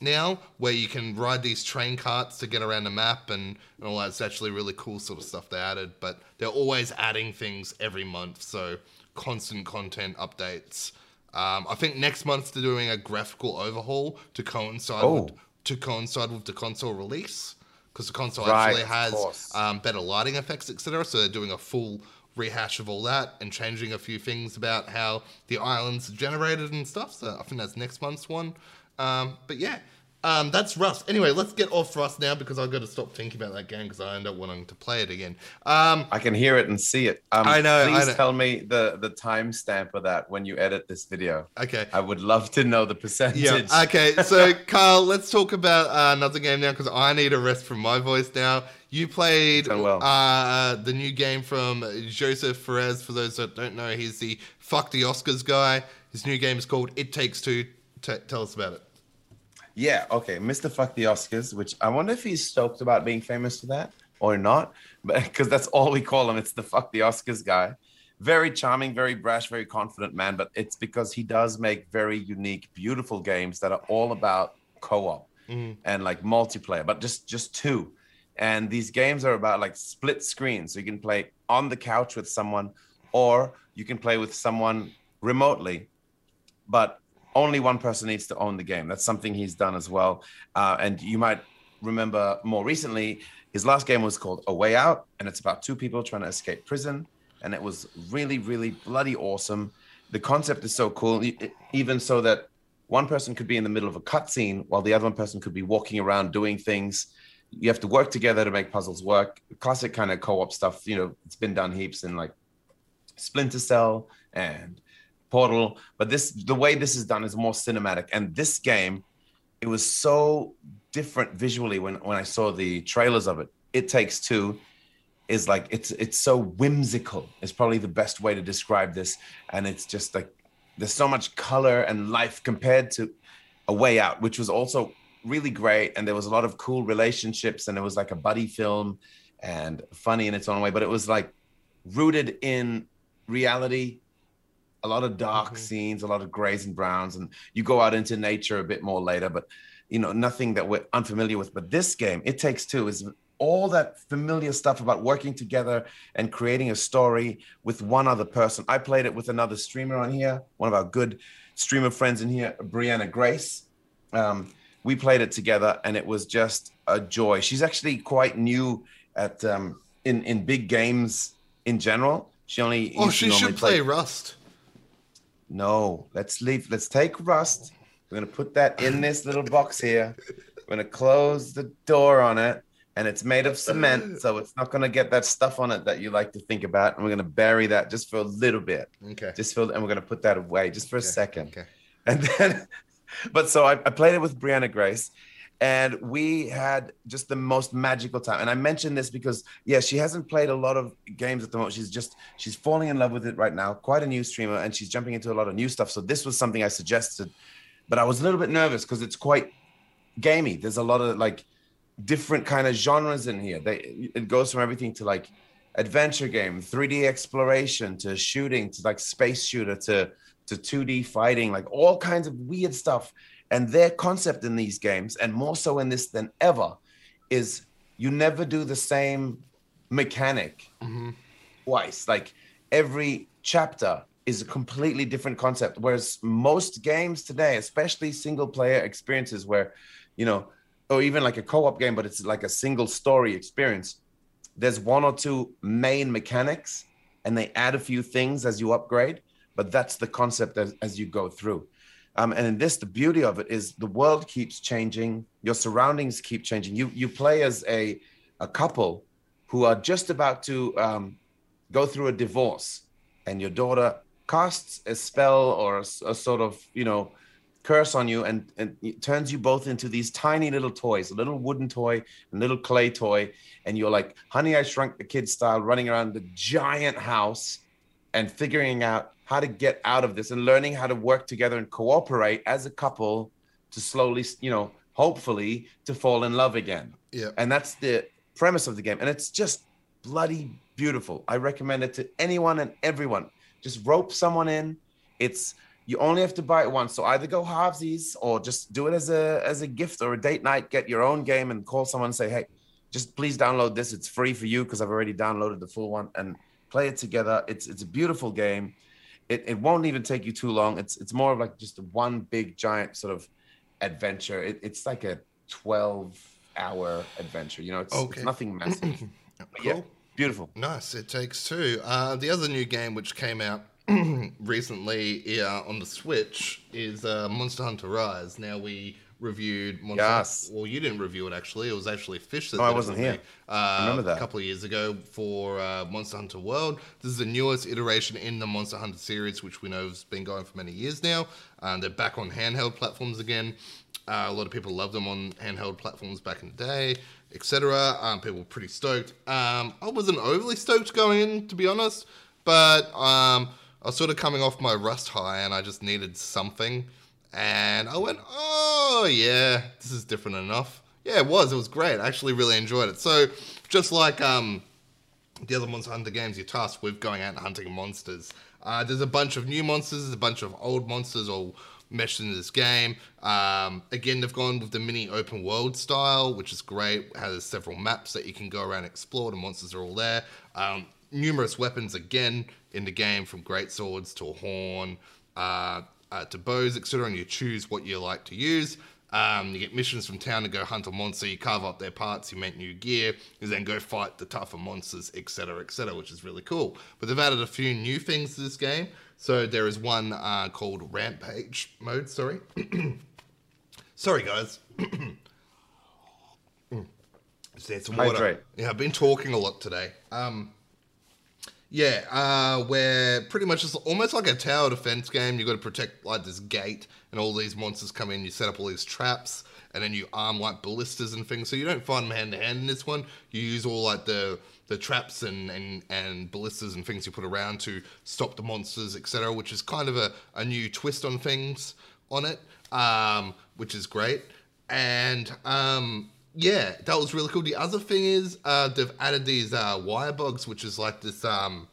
S1: now where you can ride these train carts to get around the map and, and all that's actually really cool sort of stuff they added but they're always adding things every month so constant content updates. Um, i think next month they're doing a graphical overhaul to coincide
S2: Oh.
S1: with to coincide with the console release because the console
S2: Right,
S1: actually has um, better lighting effects etc so they're doing a full rehash of all that and changing a few things about how the islands are generated and stuff so i think that's next month's one um, but yeah, Um, that's Rust. Anyway, let's get off Rust now because I've got to stop thinking about that game because I end up wanting to play it again. Um,
S2: I can hear it and see it. Um,
S1: I know, I
S2: Please
S1: know.
S2: tell me the the timestamp of that when you edit this video.
S1: okay.
S2: I would love to know the percentage.
S1: Yeah. Okay. So, Carl, let's talk about uh, another game now because I need a rest from my voice now. You played
S2: well.
S1: uh, the new game from Josef Fares. For those that don't know, he's the fuck the Oscars guy. His new game is called It Takes Two. T- tell us about it.
S2: Yeah, okay. Mr. Fuck the Oscars, which I wonder if he's stoked about being famous for that or not, but because that's all we call him. It's the Fuck the Oscars guy. Very charming, very brash, very confident man, but it's because he does make very unique, beautiful games that are all about co-op mm. and like multiplayer, but just just two. And these games are about like split screen, so you can play on the couch with someone, or you can play with someone remotely but only one person needs to own the game. That's something he's done as well. Uh, and you might remember more recently, his last game was called A Way Out, and it's about two people trying to escape prison. And it was really, really bloody awesome. The concept is so cool, even so that one person could be in the middle of a cutscene while the other person could be walking around doing things. You have to work together to make puzzles work. Classic kind of co-op stuff. You know, it's been done heaps in like Splinter Cell and Portal, but this the way this is done is more cinematic. And this game, it was so different visually when when I saw the trailers of it. It Takes Two is like it's it's so whimsical. It's probably the best way to describe this. And it's just like there's so much color and life compared to A Way Out, which was also really great. And there was a lot of cool relationships, and it was like a buddy film and funny in its own way. But it was like rooted in reality a lot of dark
S1: Mhm.
S2: scenes, a lot of grays and browns, and you go out into nature a bit more later, but you know, nothing that we're unfamiliar with. But this game, It Takes Two, is all that familiar stuff about working together and creating a story with one other person. I played it with another streamer on here, one of our good streamer friends in here, Brianna Grace. Um, we played it together, and it was just a joy. She's actually quite new at um, in in big games in general. She only
S1: Oh, she
S2: normally
S1: should play Rust.
S2: No, let's leave. Let's take Rust. We're gonna put that in this little box here. We're gonna close the door on it, and it's made of cement, so it's not gonna get that stuff on it that you like to think about. And we're gonna bury that just for a little bit,
S1: Okay.
S2: just for, and we're gonna put that away just for a second.
S1: Okay.
S2: And then, but so I, I played it with Brianna Grace, and we had just the most magical time. And I mentioned this because, yeah, she hasn't played a lot of games at the moment. She's just she's falling in love with it right now. Quite a new streamer, and she's jumping into a lot of new stuff. So this was something I suggested, but I was a little bit nervous because it's quite gamey. There's a lot of like different kind of genres in here. They it goes from everything to like adventure game, 3D exploration to shooting to like space shooter to to 2D fighting, like all kinds of weird stuff. And their concept in these games, and more so in this than ever, is you never do the same mechanic
S1: hmm
S2: twice. Like every chapter is a completely different concept. Whereas most games today, especially single player experiences where, you know, or even like a co-op game, but it's like a single story experience, there's one or two main mechanics and they add a few things as you upgrade, but that's the concept as, as you go through. Um, and in this, the beauty of it is the world keeps changing, your surroundings keep changing. You you play as a a couple who are just about to um, go through a divorce, and your daughter casts a spell or a sort of you know curse on you, and and turns you both into these tiny little toys, a little wooden toy, and little clay toy, and you're like Honey I Shrunk the Kid style, running around the giant house, and figuring out how to get out of this and learning how to work together and cooperate as a couple to slowly, you know, hopefully to fall in love again.
S1: Yeah.
S2: And that's the premise of the game. And it's just bloody beautiful. I recommend it to anyone and everyone. Just rope someone in. It's you only have to buy it once. So either go halvesies or just do it as a as a gift or a date night. Get your own game and call someone and say, hey, just please download this. It's free for you because I've already downloaded the full one and play it together. It's it's a beautiful game. It, it won't even take you too long. It's it's more of like just one big giant sort of adventure. It, it's like a 12 hour adventure. You know, it's,
S1: Okay.
S2: it's nothing massive. But yeah,
S1: Cool.
S2: beautiful.
S1: Nice. It takes two. Uh, the other new game which came out recently uh, on the Switch is uh, Monster Hunter Rise. Now we reviewed. Monster
S2: Yes.
S1: Well, you didn't review it actually. It was actually Fish that
S2: Oh, I wasn't here.
S1: Uh,
S2: remember that.
S1: a couple of years ago for uh, Monster Hunter World. This is the newest iteration in the Monster Hunter series, which we know has been going for many years now. Um, they're back on handheld platforms again. Uh, a lot of people loved them on handheld platforms back in the day, etc. Um, people were pretty stoked. Um, I wasn't overly stoked going in, to be honest, but um, I was sort of coming off my rust high, and I just needed something. And I went, oh yeah, this is different enough. Yeah, it was. It was great. I actually really enjoyed it. So, just like um, the other Monster Hunter games, you're tasked with going out and hunting monsters. Uh, there's a bunch of new monsters, there's a bunch of old monsters all meshed into this game. Um, again, they've gone with the mini open world style, which is great. It has several maps that you can go around and explore. The monsters are all there. Um, numerous weapons again in the game, from great swords to a horn uh, uh, to bows, etc. And you choose what you like to use. Um, you get missions from town to go hunt a monster. You carve up their parts. You make new gear. You then go fight the tougher monsters, etc., etc., which is really cool. But they've added a few new things to this game. So there is one uh, called Rampage mode. Sorry, sorry guys. Just some water.
S2: Hydrate.
S1: Yeah, I've been talking a lot today. Um, yeah, uh, where pretty much it's almost like a tower defense game. You've got to protect like this gate, and all these monsters come in. You set up all these traps, and then you arm like ballistas and things. So you don't fight them hand to hand in this one. You use all like the the traps and and and ballistas and things you put around to stop the monsters, etc. Which is kind of a, a new twist on things on it, um, which is great. And um, yeah, that was really cool. The other thing is uh, they've added these uh, wire bugs, which is like this um,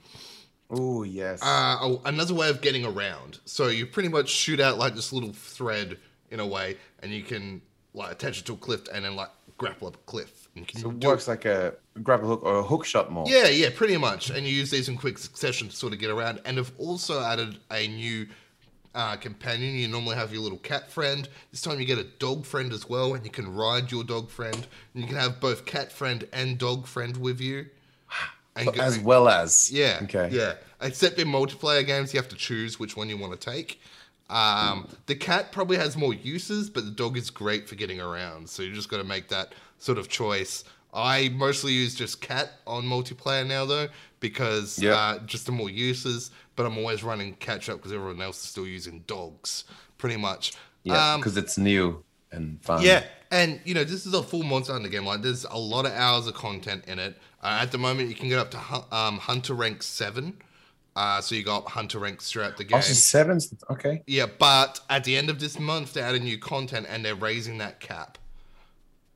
S2: Oh yes.
S1: uh, another way of getting around. So you pretty much shoot out like this little thread in a way, and you can like attach it to a cliff and then like grapple up a cliff.
S2: So it works like a grapple hook or a hook shot more.
S1: yeah, yeah, pretty much. And you use these in quick succession to sort of get around. And they've also added a new uh, companion. You normally have your little cat friend. This time you get a dog friend as well, and you can ride your dog friend. And you can have both cat friend and dog friend with you. And go-
S2: As well as.
S1: yeah.
S2: Okay.
S1: Yeah. Except in multiplayer games, you have to choose which one you want to take. Um, the cat probably has more uses, but the dog is great for getting around. So you just got to make that sort of choice. I mostly use just cat on multiplayer now, though, because
S2: Yeah.
S1: uh, just the more uses. But I'm always running catch up because everyone else is still using dogs, pretty much.
S2: Yeah,
S1: Um,
S2: because it's new and fun.
S1: yeah, and you know this is a full Monster Hunter game. Like there's a lot of hours of content in it. Uh, at the moment, you can get up to um, Hunter rank seven. Uh, so you got Hunter ranks throughout the game.
S2: Oh, so sevens. Okay.
S1: yeah, but at the end of this month, they're adding new content and they're raising that cap.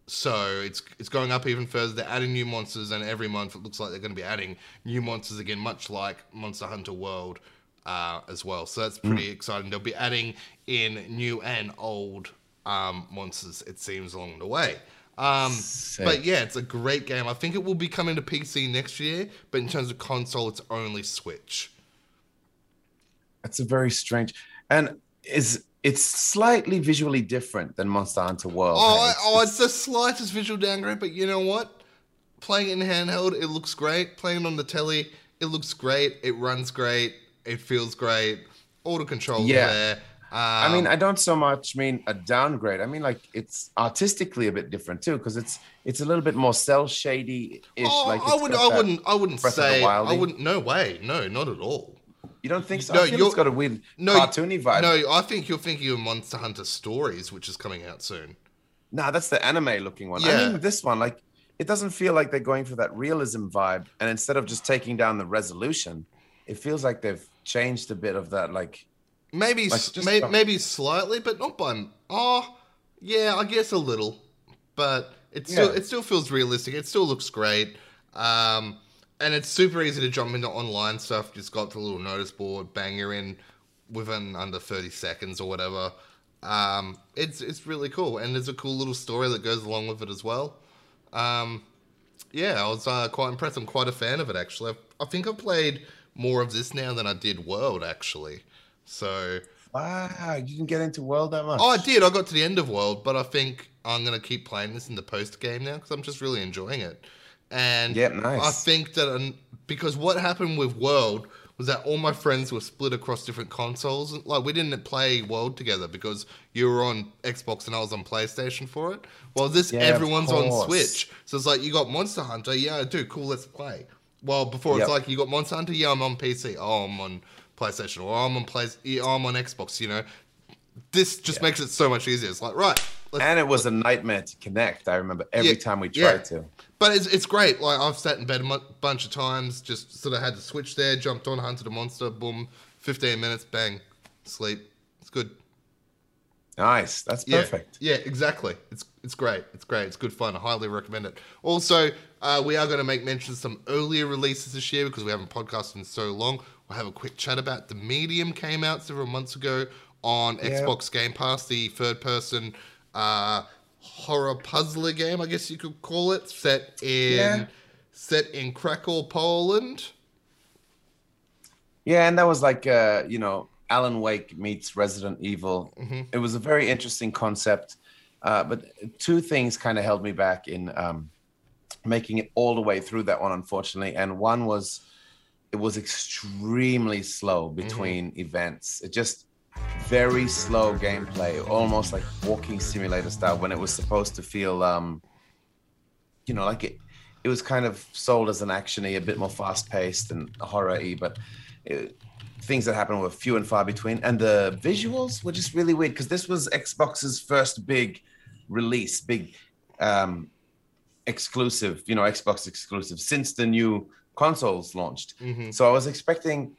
S1: So it's it's going up even further. They're adding new monsters, and every month it looks like they're going to be adding new monsters again, much like Monster Hunter World uh, as well. So that's pretty exciting. They'll be adding in new and old um, monsters. It seems along the way. Um, but yeah, it's a great game. I think it will be coming to PC next year, but in terms of console, it's only Switch.
S2: That's a very strange, and is it's slightly visually different than Monster Hunter World.
S1: Oh?
S2: It's-
S1: oh, it's the slightest visual downgrade, but you know what? Playing it in handheld, it looks great. Playing on the telly, it looks great. It runs great. It feels great. All the controls
S2: Yeah.
S1: there.
S2: I
S1: Um,
S2: mean, I don't so much mean a downgrade. I mean, like it's artistically a bit different too, because it's it's a little bit more cel shady ish.
S1: oh,
S2: like
S1: I would, I wouldn't, I wouldn't
S2: of the
S1: say, I wouldn't. No way, no, not at all.
S2: You don't think so?
S1: No,
S2: I feel
S1: you're-
S2: it's got a weird
S1: No,
S2: cartoony vibe.
S1: No, I think you're thinking of Monster Hunter Stories, which is coming out soon.
S2: Nah, that's the anime looking one. I
S1: Yeah.
S2: mean, this one, like, it doesn't feel like they're going for that realism vibe. And instead of just taking down the resolution, it feels like they've changed a bit of that. Like,
S1: Maybe,
S2: Like, just
S1: may, maybe slightly, but not by. Oh, yeah, I guess a little, but it still
S2: Yeah.
S1: it still feels realistic. It still looks great, um, and it's super easy to jump into online stuff. Just got the little notice board, bang, you're in within under thirty seconds or whatever. Um, it's it's really cool, and there's a cool little story that goes along with it as well. Um, yeah, I was uh, quite impressed. I'm quite a fan of it actually. I, I think I've played more of this now than I did World actually. So
S2: wow, you didn't get into World that much.
S1: Oh, I did. I got to the end of World, but I think I'm gonna keep playing this in the post game now because I'm just really enjoying it. And
S2: Yeah, nice.
S1: I think that um, because what happened with World was that all my friends were split across different consoles. Like we didn't play World together because you were on Xbox and I was on PlayStation for it. Well, this
S2: Yeah,
S1: everyone's on. Switch, so it's like you got Monster Hunter. Yeah, I do. Cool, let's play. Well, before it's like you got Monster Hunter. Yeah, I'm on PC. Oh, I'm on PlayStation. Or I'm on Play. Yeah, I'm on Xbox. You know, this just makes it so much easier. It's like right.
S2: And it was a nightmare to connect. I remember every
S1: Yeah,
S2: time we
S1: yeah.
S2: tried to.
S1: But it's, it's great. Like I've sat in bed a bunch of times, just sort of had to switch there, jumped on, hunted a monster, boom, fifteen minutes, bang, sleep. It's good.
S2: Nice. That's
S1: Yeah,
S2: perfect.
S1: Yeah, exactly. It's it's great. It's great. It's good fun. I highly recommend it. Also, uh, we are going to make mention of some earlier releases this year because we haven't podcasted in so long. We'll have a quick chat about the Medium came out several months ago on
S2: Yeah.
S1: Xbox Game Pass, the third person uh, horror puzzler game, I guess you could call it, set in
S2: Yeah.
S1: set in Krakow, Poland.
S2: Yeah, and that was like uh, you know, Alan Wake meets Resident Evil.
S1: Mm-hmm.
S2: It was a very interesting concept. Uh, but two things kind of held me back in um, making it all the way through that one, unfortunately. And one was it was extremely slow between events. It just very slow gameplay, almost like walking simulator style when it was supposed to feel um you know, like it it was kind of sold as an actiony, a bit more fast paced and horror-y, but it, things that happened were few and far between. And the visuals were just really weird because this was Xbox's first big release, big um exclusive, you know, Xbox exclusive since the new consoles launched. So I was expecting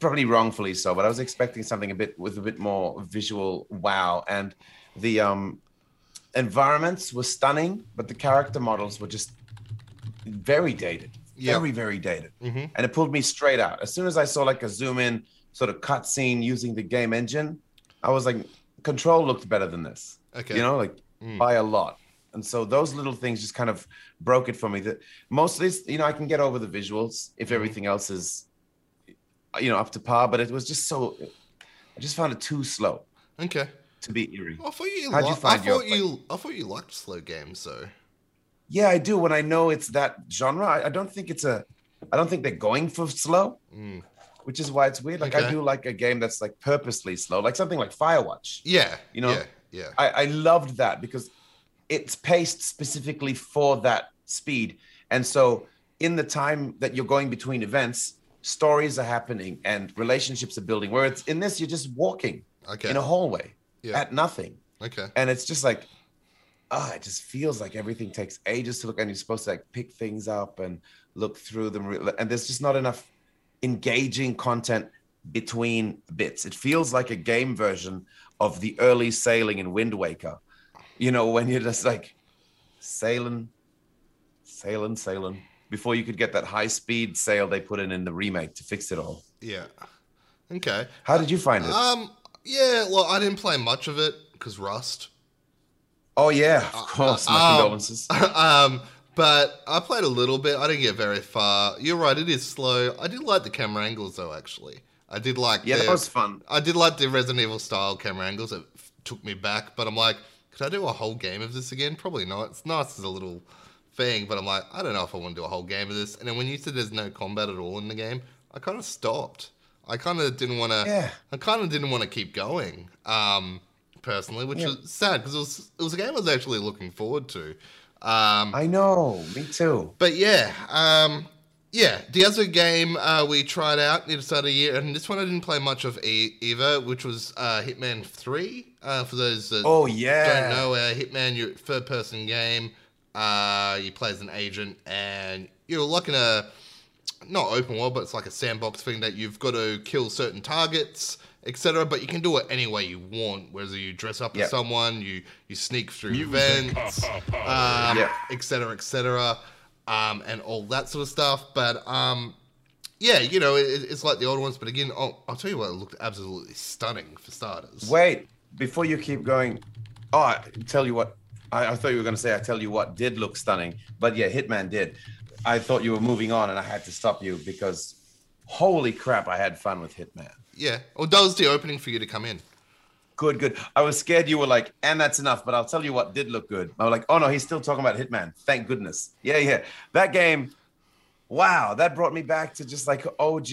S2: probably wrongfully so, but I was expecting something a bit with a bit more visual wow. And the um, environments were stunning, but the character models were just very dated, very very dated, mm-hmm. and it pulled me straight out. As soon as I saw like a zoom in sort of cutscene using the game engine, I was like, Control looked better than this.
S1: Okay.
S2: you know, like mm. by a lot. And so those little things just kind of broke it for me. That most of this, you know, I can get over the visuals if mm-hmm. everything else is, you know, up to par. But it was just so, I just found it too slow
S1: Okay.
S2: to be eerie.
S1: I thought you.
S2: How'd you find
S1: I
S2: your
S1: thought you. I thought you liked slow games, though.
S2: Yeah, I do. When I know it's that genre, I, I don't think it's a, I don't think they're going for slow, mm. which is why it's weird. Like I do like a game that's like purposely slow, like something like Firewatch.
S1: Yeah.
S2: You know?
S1: Yeah. Yeah.
S2: I, I loved that because it's paced specifically for that speed. And so, in the time that you're going between events, stories are happening and relationships are building. Where it's in this, you're just walking
S1: Okay.
S2: in a hallway
S1: Yeah.
S2: at nothing.
S1: okay.
S2: And it's just like, ah, it just feels like everything takes ages to look, and you're supposed to like pick things up and look through them. And there's just not enough engaging content between bits. It feels like a game version of the early sailing in Wind Waker. You know, when you're just like sailing, sailing, sailing before you could get that high speed sail they put in in the remake to fix it all.
S1: Yeah. Okay.
S2: How did you find it?
S1: Um. Yeah. Well, I didn't play much of it because Rust.
S2: oh yeah, of course. My
S1: um,
S2: condolences.
S1: um. But I played a little bit. I didn't get very far. You're right. It is slow. I did like the camera angles though. Actually, I did like.
S2: Yeah,
S1: the,
S2: that was fun.
S1: I did like the Resident Evil style camera angles. It f- took me back, but I'm like, could I do a whole game of this again? Probably not. It's nice as a little thing, but I'm like, I don't know if I want to do a whole game of this. And then when you said there's no combat at all in the game, I kind of stopped. I kind of didn't want to.
S2: Yeah.
S1: I kind of didn't want to keep going. Um, personally, which
S2: Yeah.
S1: was sad because it was it was a game I was actually looking forward to. Um,
S2: I know, me too.
S1: but yeah, um, yeah, the other game uh, we tried out near the start of the year, and this one I didn't play much of e- either, which was uh, Hitman 3. Uh, for those that
S2: Oh yeah.
S1: don't know, uh, Hitman, your third person game. Uh, you play as an agent, and you're like in a not open world, but it's like a sandbox thing that you've got to kill certain targets, etc. But you can do it any way you want. Whether you dress up
S2: Yeah.
S1: as someone, you you sneak through events, um,
S2: Yeah.
S1: etc., etc., um, and all that sort of stuff. But um, yeah, you know, it, it's like the old ones. But again, oh, I'll tell you what, it looked absolutely stunning for starters.
S2: Wait, before you keep going, oh, I tell you what, I, I thought you were going to say, I tell you what did look stunning. But yeah, Hitman did. I thought you were moving on and I had to stop you because holy crap, I had fun with Hitman.
S1: Yeah, or does the opening for you to come in?
S2: Good, good. I was scared you were like, and that's enough. But I'll tell you what did look good. I was like, oh no, he's still talking about Hitman. Thank goodness. Yeah, yeah. That game, wow, that brought me back to just like OG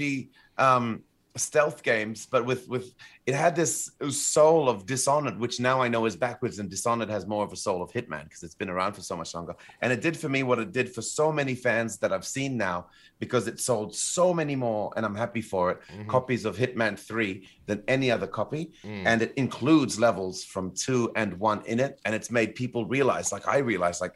S2: um, stealth games, but with with it had this soul of Dishonored, which now I know is backwards, and Dishonored has more of a soul of Hitman because it's been around for so much longer. And it did for me what it did for so many fans that I've seen now because it sold so many more, and I'm happy for it.
S1: Mhm.
S2: Copies of Hitman Three than any other copy,
S1: Mm.
S2: and it includes levels from two and one in it, and it's made people realize, like I realized, like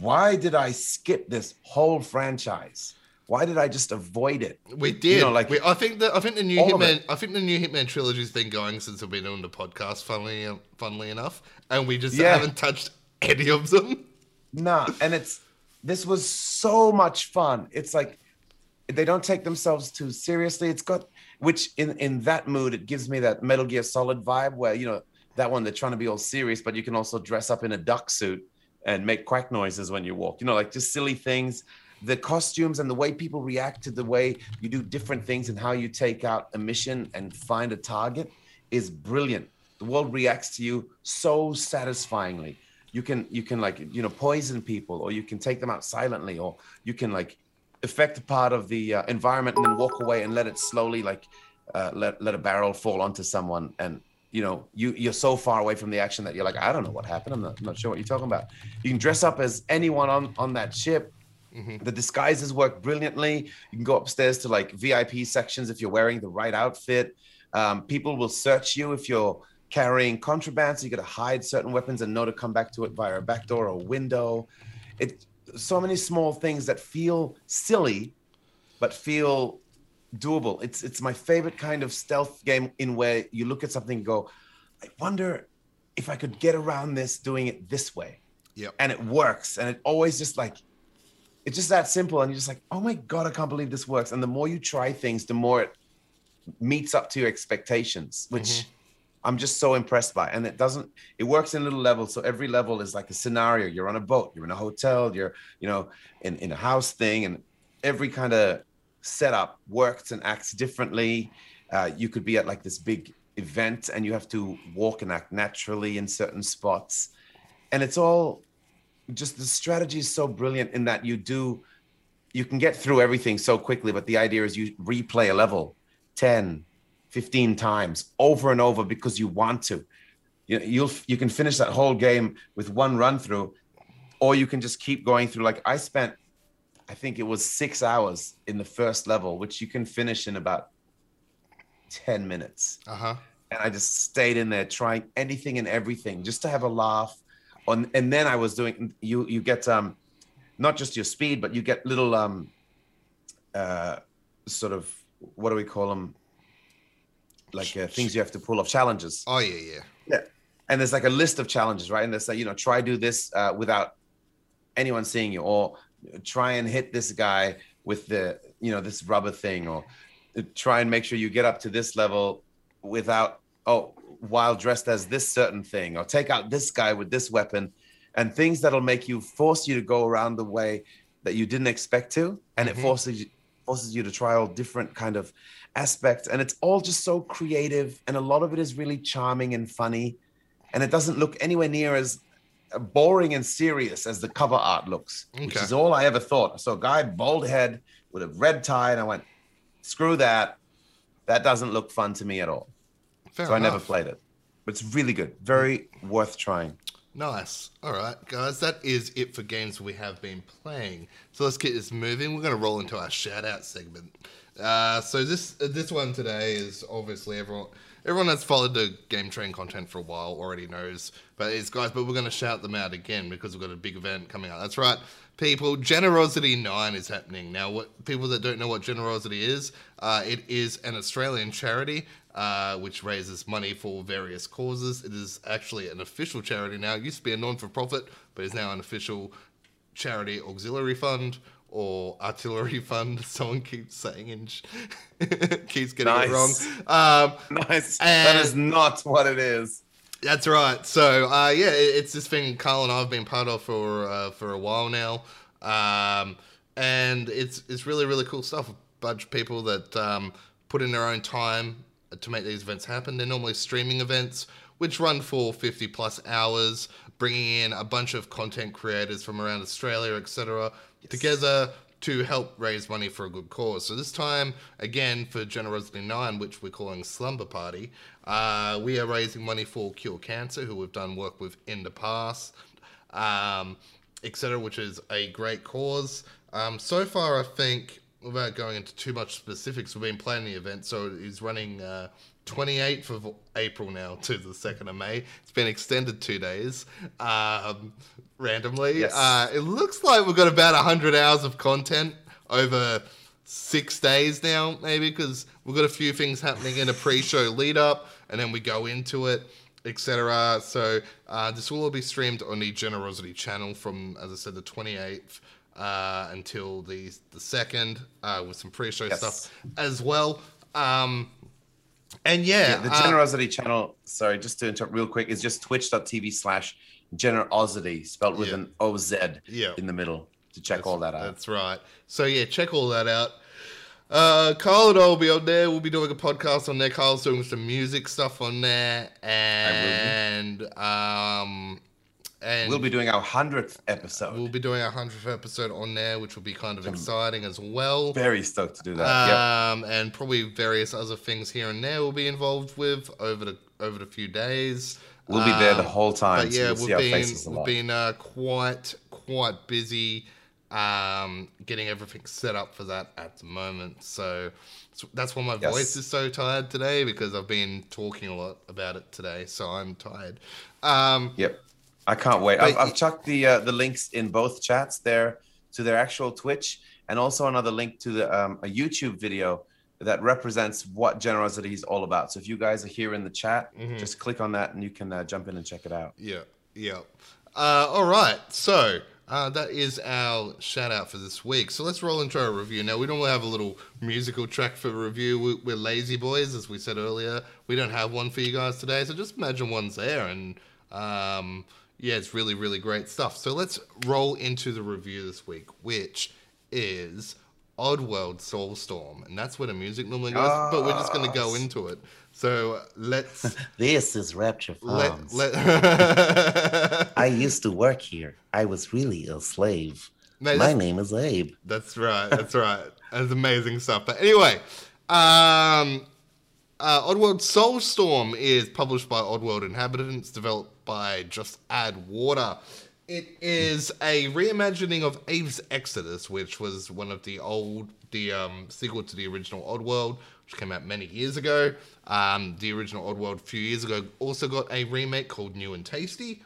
S2: why did I skip this whole franchise? Why did I just avoid it?
S1: We did.
S2: know, like-
S1: we, I think the I think the new Hitman. I think the new Hitman trilogy's been going since we've been doing the podcast. Funnily, funnily enough, and we just
S2: Yeah.
S1: haven't touched any of them.
S2: Nah, and it's this was so much fun. It's like they don't take themselves too seriously. It's got which in in that mood it gives me that Metal Gear Solid vibe where you know that one they're trying to be all serious, but you can also dress up in a duck suit and make quack noises when you walk. You know, like just silly things. The costumes and the way people react to the way you do different things and how you take out a mission and find a target is brilliant. The world reacts to you so satisfyingly. You can you can like you know poison people or you can take them out silently or you can like affect a part of the uh, environment and then walk away and let it slowly like uh, let let a barrel fall onto someone and you know you you're so far away from the action that you're like I don't know what happened. I'm not, I'm not sure what you're talking about. You can dress up as anyone on on that ship the disguises work brilliantly. You can go upstairs to like vip sections if you're wearing the right outfit. Um, people will search you if you're carrying contraband so you got to hide certain weapons and know to come back to it via a back door or window. It so many small things that feel silly but feel doable. It's it's my favorite kind of stealth game in where you look at something and go i wonder if i could get around this doing it this way.
S1: Yep.
S2: and it works. And it always just like it's just that simple. And you're just like oh my god i can't believe this works. And the more you try things the more it meets up to your expectations which i'm just so impressed by. And it doesn't it works in little levels. So every level is like a scenario. You're on a boat you're in a hotel you're you know in, in a house thing. And every kind of setup works and acts differently. Uh, you could be at like this big event and you have to walk and act naturally in certain spots. And it's all just the strategy is so brilliant in that you do you can get through everything so quickly but the idea is you replay a level 10 15 times over and over because you want to you, you'll you can finish that whole game with one run through or you can just keep going through like i spent i think it was six hours in the first level which you can finish in about 10 minutes
S1: Uh-huh.
S2: and I just stayed in there trying anything and everything just to have a laugh. On and then I was doing you you get um not just your speed, but you get little um uh sort of what do we call them? Like uh, things you have to pull off challenges.
S1: Oh yeah, yeah.
S2: Yeah. And there's like a list of challenges, right? And there's like, you know, try do this uh, without anyone seeing you, or try and hit this guy with the, you know, this rubber thing, or try and make sure you get up to this level without, oh, while dressed as this certain thing, or take out this guy with this weapon, and things that'll make you force you to go around the way that you didn't expect to, and
S1: Mhm.
S2: it forces you forces you to try all different kind of aspects, and it's all just so creative, and a lot of it is really charming and funny, and it doesn't look anywhere near as boring and serious as the cover art looks, which is all I ever thought. A guy, bald head, with a red tie, and I went, screw that. That doesn't look fun to me at all.
S1: Fair
S2: so I never played it. But it's really good. Very worth trying.
S1: Nice. All right, guys, that is it for games we have been playing. So let's get this moving. We're going to roll into our shout out segment. Uh, so this this one today is obviously everyone everyone that's followed the game train content for a while already knows, but it's guys. But we're going to shout them out again because we've got a big event coming up. That's right, people. GenerOZity Nine is happening now. What people that don't know what GenerOZity is, uh, it is an Australian charity uh, which raises money for various causes. It is actually an official charity now. It used to be a non for profit, but is now an official charity auxiliary fund or artillery fund. Someone keeps saying and keeps getting it wrong.
S2: Nice.
S1: Um,
S2: Nice. that is not what it is.
S1: That's right. So uh, yeah, it, it's this thing Carl and I have been part of for uh, for a while now, um, and it's it's really really cool stuff. A bunch of people that um, put in their own time to make these events happen. They're normally streaming events which run for 50 plus hours, bringing in a bunch of content creators from around Australia, etc., together to help raise money for a good cause. So this time, again, for GenerOZity 9, which we're calling Slumber Party, uh, we are raising money for Cure Cancer, who we've done work with in the past, um, etc., which is a great cause. Um, so far, I think, without going into too much specifics, we've been planning the event, so he's running uh, 28th of April now to the 2nd of May. It's been extended two days um, randomly.
S2: Yes.
S1: Uh, it looks like we've got about 100 hours of content over six days now, maybe, because we've got a few things happening in a pre show lead up, and then we go into it. Etc. So uh, this will all be streamed on the GenerOZity channel from, as I said, the 28th uh, until the the second, uh, with some pre-show
S2: Yes.
S1: stuff as well. Um, and yeah,
S2: Yeah, the
S1: uh,
S2: generosity channel, sorry, just to interrupt real quick, is just twitch.tv slash generosity, spelled with
S1: Yeah.
S2: an OZ
S1: Yeah.
S2: in the middle to check all that out.
S1: That's right. So yeah, check all that out. Uh, Carl and I will be on there. We'll be doing a podcast on there. Carl's doing some music stuff on there, and um, and
S2: We'll be doing our 100th episode.
S1: we'll be doing our hundredth episode on there, which will be kind of exciting as well.
S2: Very stoked to do that. yep.
S1: Um, and probably various other things here and there we'll be involved with over the over the few days.
S2: We'll be there the
S1: Um,
S2: whole time.
S1: but yeah,
S2: you'll
S1: we've been we've been uh, quite quite busy um, getting everything set up for that at the moment. So, so that's why my
S2: Yes.
S1: voice is so tired today because I've been talking a lot about it today. So I'm tired. Um,
S2: Yep. I can't wait. I've, I've chucked the uh, the links in both chats there to their actual Twitch and also another link to the um, a YouTube video that represents what generosity is all about. So if you guys are here in the chat,
S1: Mhm.
S2: just click on that and you can uh, jump in and check it out.
S1: Yeah, yeah. Uh, all right, so uh, that is our shout out for this week. So let's roll into our review. Now, we normally have a little musical track for review. We- We're lazy boys, as we said earlier. We don't have one for you guys today, so just imagine one's there. And um, yeah, it's really, really great stuff. So let's roll into the review this week, which is Oddworld Soulstorm. And that's where the music normally goes, but we're just going to go into it. So let's.
S3: This is Rupture
S1: let,
S3: Farms.
S1: let
S3: I used to work here. I was really a slave.
S1: Mate,
S3: My name is Abe.
S1: that's right. That's right. That's amazing stuff. But anyway, um, uh, Oddworld Soulstorm is published by Oddworld Inhabitants, developed by Just Add Water. It is a reimagining of Abe's Exodus, which was one of the old, the um, sequel to the original Oddworld, which came out many years ago. Um, the original Oddworld a few years ago also got a remake called New and Tasty.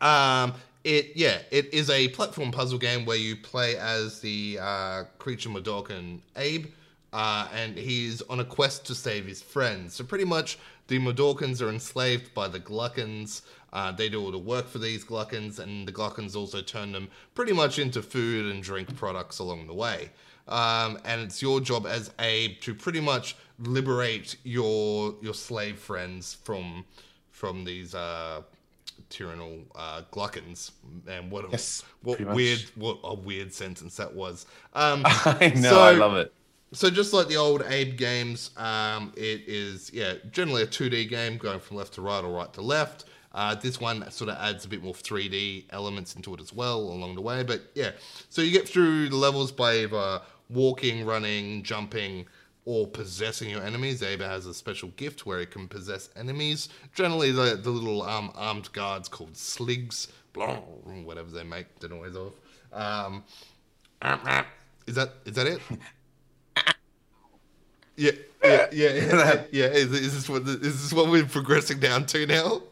S1: Um, it yeah, it is a platform puzzle game where you play as the uh, creature Mudokon Abe, uh, and he's on a quest to save his friends. So pretty much, the Mudokons are enslaved by the Glukkons. Uh, they do all the work for these Glukkons, and the Glukkons also turn them pretty much into food and drink products along the way. Um, and it's your job as Abe to pretty much liberate your your slave friends from from these uh, tyrannal uh, Glukkons. And what a,
S2: Yes,
S1: what
S2: pretty much.
S1: weird what a weird sentence that was. Um,
S2: I know,
S1: So-
S2: I love it.
S1: So just like the old Abe games, um, it is yeah generally a 2D game going from left to right or right to left. Uh, this one sort of adds a bit more 3D elements into it as well along the way. But yeah, so you get through the levels by either walking, running, jumping, or possessing your enemies. Abe has a special gift where he can possess enemies. Generally, the, the little um, armed guards called sligs, blah, whatever they make the noise of. Um, is that is that it? Yeah, yeah, yeah, yeah. yeah. Is, is this what the, is this what we're progressing down to now?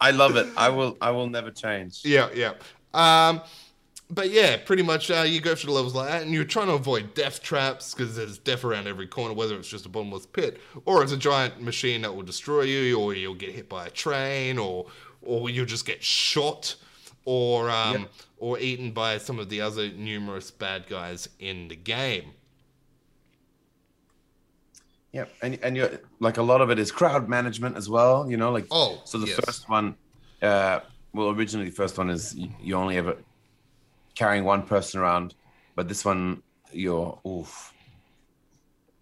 S2: I love it. I will I will never change.
S1: Yeah, yeah. Um, but yeah, pretty much uh, you go through the levels like that, and you're trying to avoid death traps because there's death around every corner, whether it's just a bottomless pit or it's a giant machine that will destroy you, or you'll get hit by a train, or or you'll just get shot, or um,
S2: Yep.
S1: or eaten by some of the other numerous bad guys in the game.
S2: Yeah, and and you're like a lot of it is crowd management as well. You know, like
S1: Oh,
S2: so the
S1: yes.
S2: first one, uh, well, originally the first one is you, you only ever carrying one person around, but this one you're oof,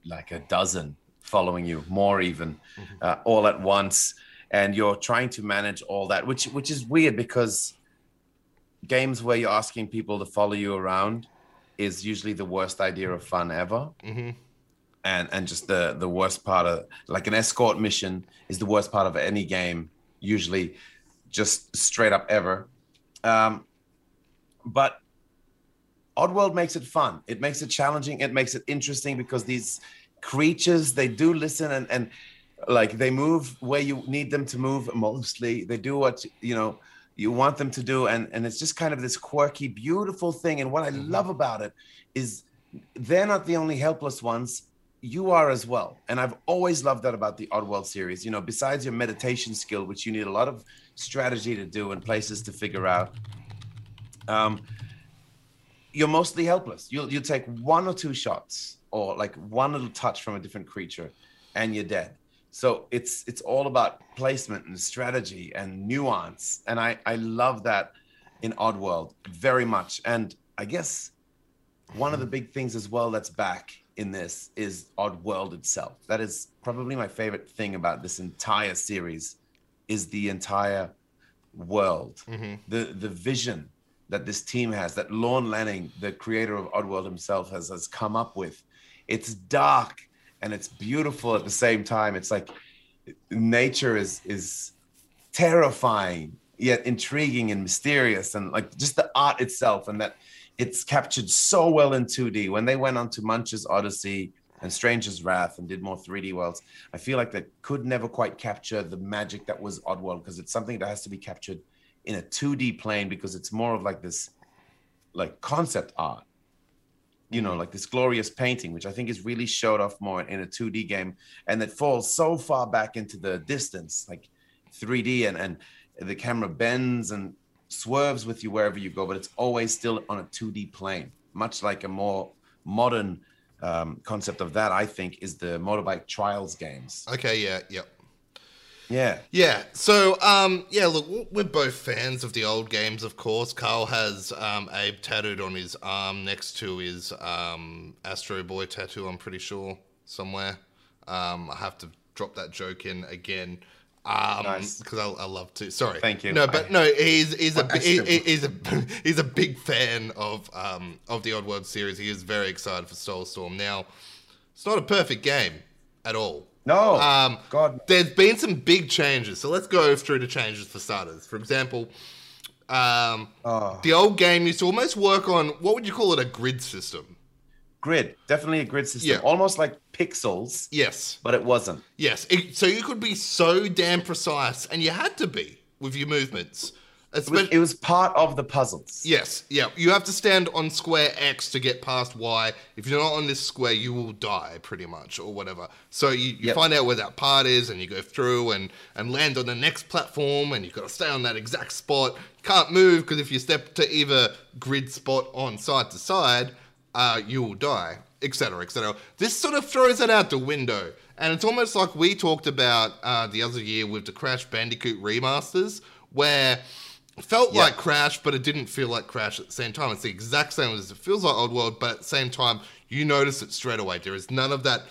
S2: like a dozen following you, more even,
S1: Mm-hmm.
S2: uh, all at once, and you're trying to manage all that, which which is weird because games where you're asking people to follow you around is usually the worst idea of fun ever.
S1: hmm
S2: and and just the the worst part of like an escort mission is the worst part of any game usually just straight up ever. Um but oddworld makes it fun. It makes it challenging. It makes it interesting because these creatures they do listen and and like they move where you need them to move mostly. They do what you know you want them to do. And and it's just kind of this quirky beautiful thing. And what i love about it is they're not the only helpless ones you are as well. And I've always loved that about the Oddworld series. You know, besides your meditation skill, which you need a lot of strategy to do and places to figure out, um, you're mostly helpless. You'll you take one or two shots or like one little touch from a different creature, and you're dead. So it's it's all about placement and strategy and nuance. And I I love that in Oddworld very much. And I guess one of the big things as well that's back in this is Oddworld itself. That is probably my favorite thing about this entire series is the entire world. Mm-hmm. The the vision that this team has, that Lorne Lanning, the creator of Oddworld himself, has has come up with. It's dark and it's beautiful at the same time. It's like nature is is terrifying yet intriguing and mysterious and like just the art itself and that it's captured so well in 2D. When they went on to Munch's Oddysee and Stranger's Wrath and did more 3D worlds, I feel like they could never quite capture the magic that was Oddworld because it's something that has to be captured in a 2D plane because it's more of like this like concept art. You know, mm-hmm. like this glorious painting, which I think is really showed off more in a 2D game, and that falls so far back into the distance, like 3D, and and the camera bends and swerves with you wherever you go, but it's always still on a 2D plane, much like a more modern um, concept of that, I think, is the motorbike trials games.
S1: Okay, yeah, yep.
S2: Yeah.
S1: Yeah. So, um, yeah, look, we're both fans of the old games, of course. Carl has um, Abe tattooed on his arm next to his um, Astro Boy tattoo, I'm pretty sure, somewhere. Um, I have to drop that joke in again. Um,
S2: Nice.
S1: because I, I love to. Sorry,
S2: Thank you.
S1: No, but
S2: I-
S1: no, he's he's a he,
S2: Astro
S1: he-
S2: Boy.
S1: he's a he's a big fan of um of the Oddworld series. He is very excited for Soulstorm. Now, it's not a perfect game at all.
S2: No.
S1: Um,
S2: God.
S1: There's been some big changes, so let's go through the changes for starters. For example, um,
S2: Oh.
S1: the old game used to almost work on what would you call it? A grid system.
S2: Grid. Definitely a grid system.
S1: Yeah.
S2: Almost like pixels,
S1: Yes,
S2: but it wasn't.
S1: yes. It, so you could be so damn precise, and you had to be with your movements.
S2: It was, it was part of the puzzles.
S1: Yes, yeah. You have to stand on square X to get past Y. If you're not on this square, you will die pretty much, or whatever. So you, you
S2: Yep.
S1: find out where that part is, and you go through and, and land on the next platform, and you've got to stay on that exact spot. Can't move because if you step to either grid spot on side to side, uh, you will die, etc., etc. This sort of throws it out the window, and it's almost like we talked about uh, the other year with the Crash Bandicoot remasters, where it felt
S2: Yeah.
S1: like Crash, but it didn't feel like Crash at the same time. It's the exact same as it feels like Oddworld, but at the same time, you notice it straight away. There is none of that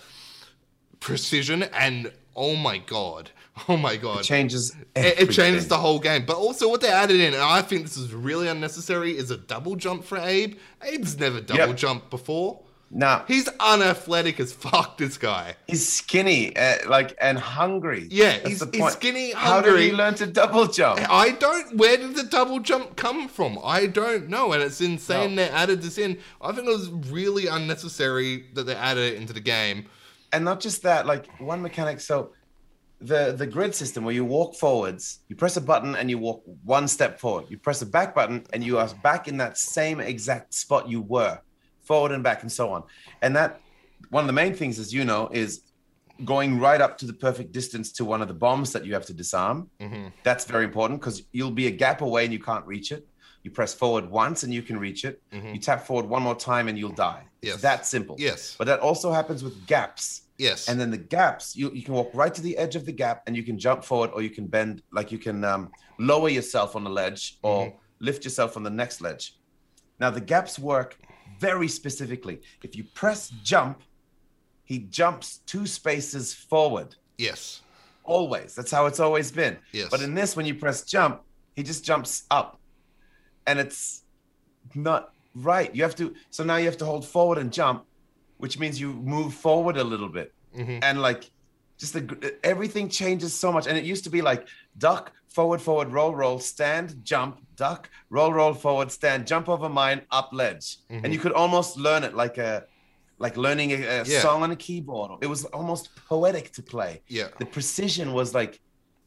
S1: precision, and oh my god, oh my god,
S2: It changes.
S1: it, it changes the whole game. But also, what they added in, and I think this is really unnecessary, is a double jump for Abe. Abe's never double
S2: Yep.
S1: jumped before.
S2: Now
S1: He's unathletic as fuck. This guy.
S2: he's skinny, uh, like and hungry.
S1: Yeah,
S2: That's
S1: he's- he's skinny,
S2: How did he
S1: hungry.
S2: learn to double jump?
S1: I don't. Where did the double jump come from? I don't know, and it's insane
S2: No.
S1: they added this in. I think it was really unnecessary that they added it into the game.
S2: and not just that like one mechanic so the the grid system where you walk forwards you press a button and you walk one step forward. You press a back button and you are back in that same exact spot you were forward and back and so on. And that one of the main things as you know is going right up to the perfect distance to one of the bombs that you have to disarm.
S1: Mhm.
S2: that's very important because you'll be a gap away and you can't reach it. You press forward once and you can reach it.
S1: Mhm.
S2: you tap forward one more time and you'll die
S1: Yes.
S2: it's that simple
S1: Yes.
S2: but that also happens with gaps
S1: Yes.
S2: and then the gaps you, you can walk right to the edge of the gap and you can jump forward or you can bend like you can um, lower yourself on the ledge or lift yourself on the next ledge now the gaps work very specifically if you press jump he jumps two spaces forward
S1: yes.
S2: always that's how it's always been
S1: Yes.
S2: but in this when you press jump he just jumps up and it's not right. You have to. So now you have to hold forward and jump, which means you move forward a little bit,
S1: Mhm.
S2: and like, just the everything changes so much. And it used to be like duck, forward, forward, roll, roll, stand, jump, duck, roll, roll, forward, stand, jump over mine, up ledge, and you could almost learn it like a, like learning a, a
S1: Yeah.
S2: song on a keyboard. It was almost poetic to play.
S1: Yeah.
S2: The precision was like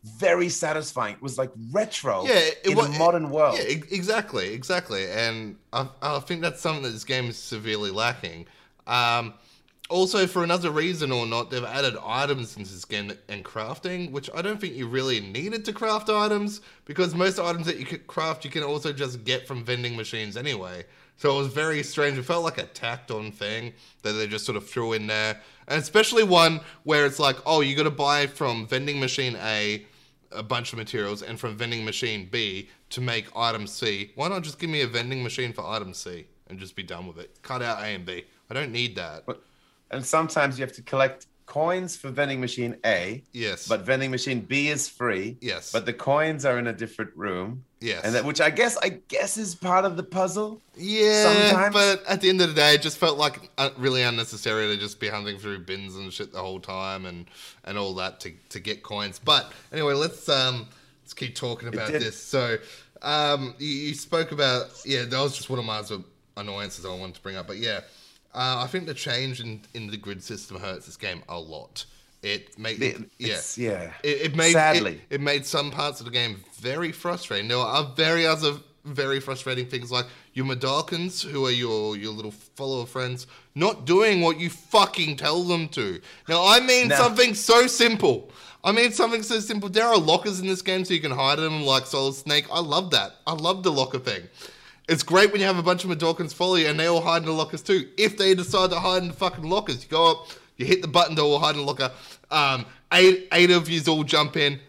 S2: very satisfying. It was like retro
S1: Yeah, it
S2: in
S1: wa-
S2: a modern world.
S1: Yeah, exactly, exactly, and I, I think that's something that this game is severely lacking. Um, also, for another reason or not, they've added items into this game and crafting, which I don't think you really needed to craft items because most items that you could craft you can also just get from vending machines anyway. So it was very strange. It felt like a tacked on thing that they just sort of threw in there. And especially one where it's like, oh, you got to buy from vending machine A a bunch of materials and from vending machine B to make item C. Why not just give me a vending machine for item C and just be done with it? Cut out A and B. I don't need that.
S2: But- And sometimes you have to collect coins for vending machine A,
S1: yes.
S2: but vending machine B is free.
S1: yes.
S2: But the coins are in a different room,
S1: yes.
S2: and that which I guess I guess is part of the puzzle.
S1: yeah,
S2: sometimes-
S1: but at the end of the day, it just felt like uh, really unnecessary to just be hunting through bins and shit the whole time and and all that to, to get coins. But anyway, let's um let's keep talking about this. So, um, you, you spoke about yeah, that was just one of my annoyances I wanted to bring up. But yeah, uh, I think the change in, in the grid system hurts this game a lot. It made
S2: It-
S1: yeah.
S2: yeah.
S1: It, it made
S2: Sadly.
S1: it, it made some parts of the game very frustrating. There are very other very frustrating things like your Mudokons, who are your your little follower friends, not doing what you fucking tell them to. Now I mean something so simple. I mean something so simple. There are lockers in this game so you can hide them like Solid Snake. I love that. I love the locker thing. It's great when you have a bunch of Mudokons follow you and they all hide in the lockers too. If they decide to hide in the fucking lockers, you go up, you hit the button to all hide in the locker. Um, eight eight of yous all jump in.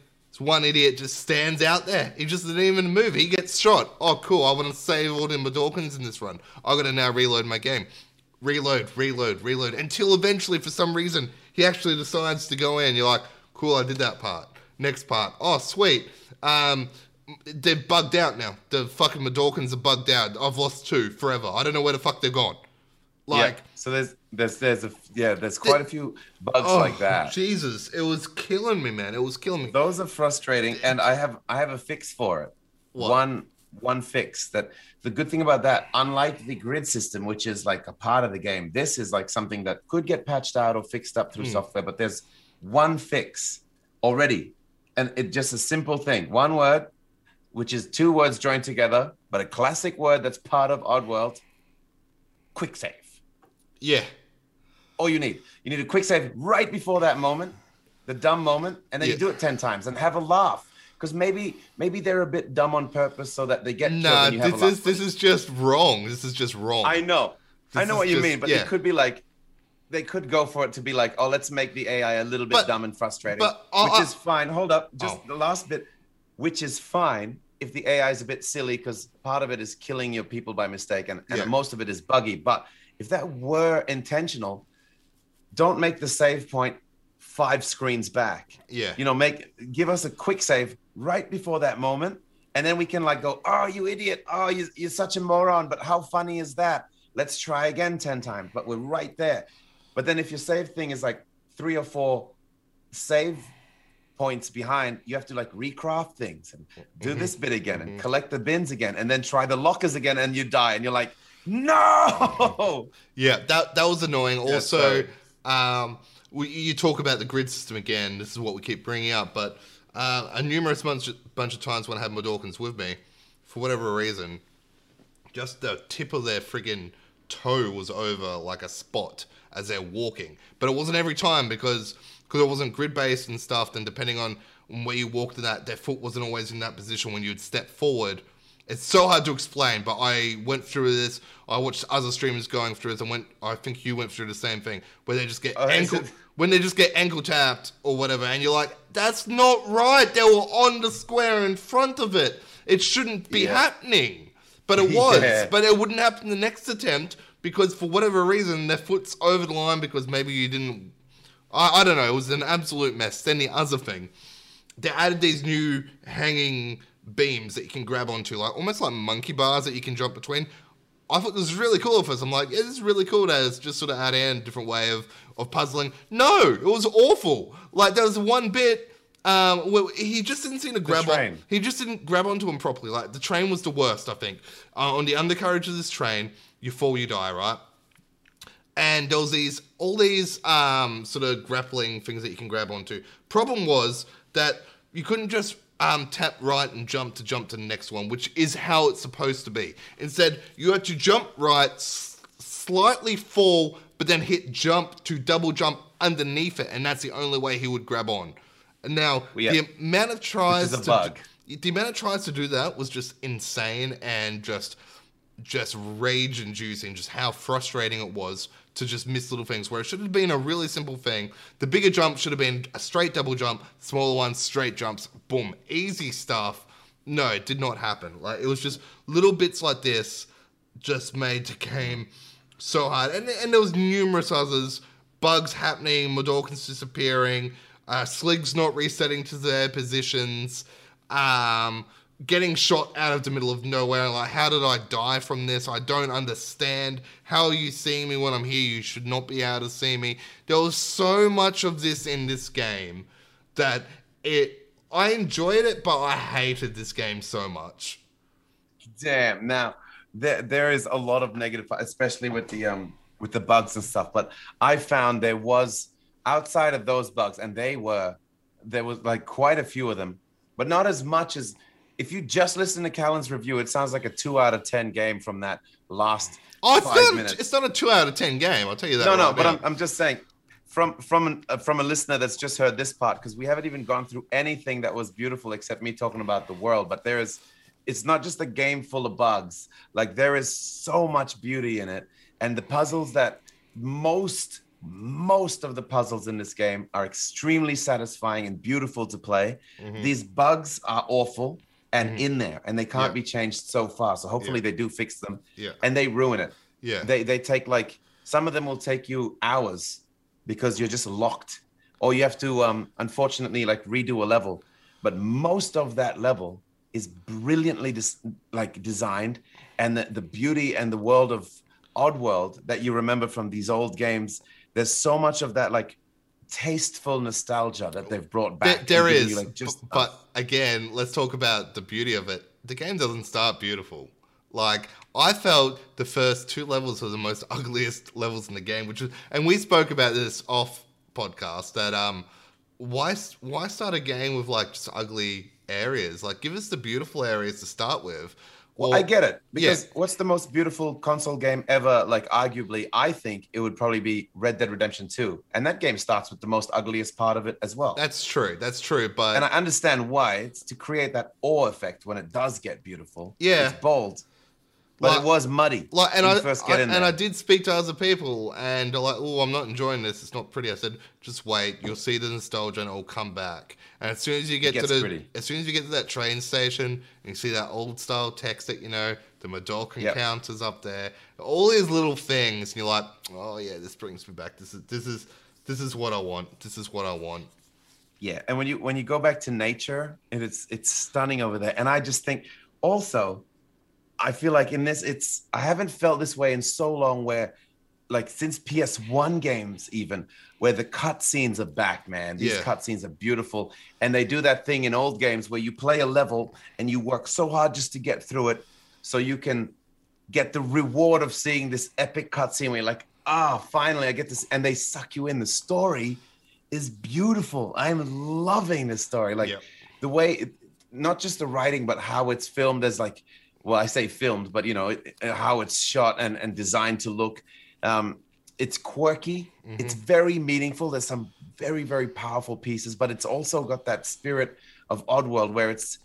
S1: This one idiot just stands out there. He just didn't even move. He gets shot. Oh, cool. I want to save all the Mudokons in this run. I got to now reload my game. Reload, reload, reload. Until eventually, for some reason, he actually decides to go in. You're like, cool, I did that part. Next part. Oh, sweet. Um, they're bugged out now. The fucking Mudokons are bugged out. I've lost two forever. I don't know where the fuck they're gone. Like,
S2: yeah. So there's there's there's a yeah there's quite a few bugs
S1: oh,
S2: like that.
S1: Jesus, it was killing me, man. It was killing me.
S2: Those are frustrating, and I have I have a fix for it.
S1: What?
S2: One one fix that the good thing about that, unlike the grid system, which is like a part of the game, this is like something that could get patched out or fixed up through
S1: Hmm.
S2: software. But there's one fix already, and it just a simple thing, one word, which is two words joined together, but a classic word that's part of Oddworld. Quick save.
S1: Yeah.
S2: all you need. You need a quick save right before that moment, the dumb moment, and then
S1: Yeah.
S2: you do it ten times and have a laugh. Because maybe maybe they're a bit dumb on purpose so that they get
S1: Nah,
S2: and you have
S1: this
S2: a laugh.
S1: is this is just wrong. This is just wrong.
S2: I know, I know what you
S1: just-
S2: mean, but
S1: yeah.
S2: it could be like they could go for it to be like, oh, let's make the AI a little bit
S1: But-
S2: dumb and frustrating,
S1: but, uh,
S2: which
S1: uh,
S2: is fine. Hold up, just
S1: Oh.
S2: the last bit, which is fine if the AI is a bit silly because part of it is killing your people by mistake and, and
S1: Yeah.
S2: most of it is buggy. But if that were intentional, don't make the save point five screens back.
S1: Yeah.
S2: You know, make give us a quick save right before that moment, and then we can like go, oh, you idiot, oh, you, you're such a moron. But how funny is that? Let's try again ten times. But we're right there. But then if your save thing is like three or four save points behind, you have to like recraft things and do mm-hmm. this bit again and mm-hmm. collect the bins again, and then try the lockers again, and you die, and you're like, no.
S1: Yeah, that that was annoying. Also, um, we, you talk about the grid system again. This is what we keep bringing up, but uh, a numerous bunch, bunch of times when I had my Dawkins with me, for whatever reason, just the tip of their friggin' toe was over like a spot as they're walking. But it wasn't every time because because it wasn't grid based and stuff. Then depending on where you walked in that, their foot wasn't always in that position when you'd step forward. It's so hard to explain, but I went through this. I watched other streamers going through this, and went. I think you went through the same thing, where they just get
S2: Oh,
S1: ankle when they just get ankle tapped or whatever, and you're like, that's not right. They were on the square in front of it. It shouldn't be
S2: Yeah.
S1: happening, but it was.
S2: Yeah.
S1: But it wouldn't happen the next attempt because for whatever reason their foot's over the line because maybe you didn't. I, I don't know. It was an absolute mess. Then the other thing, they added these new hanging beams that you can grab onto, like almost like monkey bars that you can jump between. I thought this was really cool at first. I'm like, yeah, this is really cool to it's just sort of add in a different way of, of puzzling. No, it was awful. Like there was one bit um, where he just didn't seem to grab on. He just didn't grab onto him properly. Like the train was the worst, I think. Uh, on the undercarriage of this train, you fall, you die, right? and there was these all these um, sort of grappling things that you can grab onto. Problem was that you couldn't just um, tap right and jump to jump to the next one, which is how it's supposed to be. Instead, you had to jump right, s- slightly fall, but then hit jump to double jump underneath it, and that's the only way he would grab on. And now
S2: Yeah.
S1: the amount of tries to the amount of tries to do that was just insane and just just rage inducing just how frustrating it was to just miss little things where it should have been a really simple thing. The bigger jump should have been a straight double jump smaller ones straight jumps boom easy stuff. No it did not happen. Like it was just little bits like this just made the game so hard. And, and there was numerous others bugs happening Mudokons disappearing uh, sligs not resetting to their positions um, getting shot out of the middle of nowhere. Like, how did I die from this? I don't understand. How are you seeing me when I'm here? You should not be able to see me. There was so much of this in this game that it. I enjoyed it, but I hated this game so much.
S2: Damn. Now there there is a lot of negative, especially with the um with the bugs and stuff. But I found there was outside of those bugs, and they were there was like quite a few of them, but not as much as if you just listen to Callan's review. It sounds like a two out of ten game from that last
S1: Oh, it's
S2: five
S1: not,
S2: minutes.
S1: it's not a two out of ten game. I'll tell you that.
S2: no, no, but. I'm, I'm just saying from from an, uh, from a listener that's just heard this part because we haven't even gone through anything that was beautiful except me talking about the world. But there is, it's not just a game full of bugs. Like there is so much beauty in it, and the puzzles that most most of the puzzles in this game are extremely satisfying and beautiful to play.
S1: Mhm.
S2: These bugs are awful and
S1: Mhm.
S2: in there, and they can't
S1: Yeah.
S2: be changed so far. So hopefully they do fix them,
S1: Yeah,
S2: and they ruin it
S1: yeah.
S2: they they take like some of them will take you hours because you're just locked or you have to um unfortunately like redo a level but most of that level is brilliantly dis- like designed and the, the beauty and the world of oddworld that you remember from these old games there's so much of that like tasteful nostalgia that they've brought back
S1: there
S2: given
S1: is,
S2: like just
S1: but again, let's talk about the beauty of it. The game doesn't start beautiful. Like I felt the first two levels were the most ugliest levels in the game, which is, and we spoke about this off podcast that um, why why start a game with like just ugly areas? Like give us the beautiful areas to start with.
S2: Well, I get it because what's the most beautiful console game ever? Like, arguably, I think it would probably be Red Dead Redemption 2. And that game starts with the most ugliest part of it as well.
S1: That's true. That's true. But
S2: and I understand why. It's to create that awe effect when it does get beautiful.
S1: Yeah.
S2: It's bold. But
S1: Like-
S2: it was muddy.
S1: like and I,
S2: you first get
S1: I- and. I did speak to other people and they're like, oh, I'm not enjoying this. It's not pretty. I said, just wait. You'll see the nostalgia and it'll come back. And as soon as you get to the,
S2: pretty.
S1: as soon as you get to that train station, and you see that old style text that you know, the Mudokon
S2: Yep.
S1: counters up there, all these little things, and you're like, oh yeah, this brings me back. This is this is this is what I want. This is what I want.
S2: Yeah, and when you when you go back to nature, and it's it's stunning over there. And I just think also, I feel like in this, it's I haven't felt this way in so long. Where, like since PS1 games, even where the cutscenes are back, man. These
S1: Yeah.
S2: cutscenes are beautiful, and they do that thing in old games where you play a level and you work so hard just to get through it, so you can get the reward of seeing this epic cutscene where you're like, ah, finally I get this, and they suck you in. The story is beautiful. I'm loving this story. Like the way, it, not just the writing, but how it's filmed as like, well, I say filmed, but you know it, it- how it's shot and and designed to look. Um, it's quirky. It's very meaningful. There's some very very powerful pieces, but it's also got that spirit of Oddworld where it's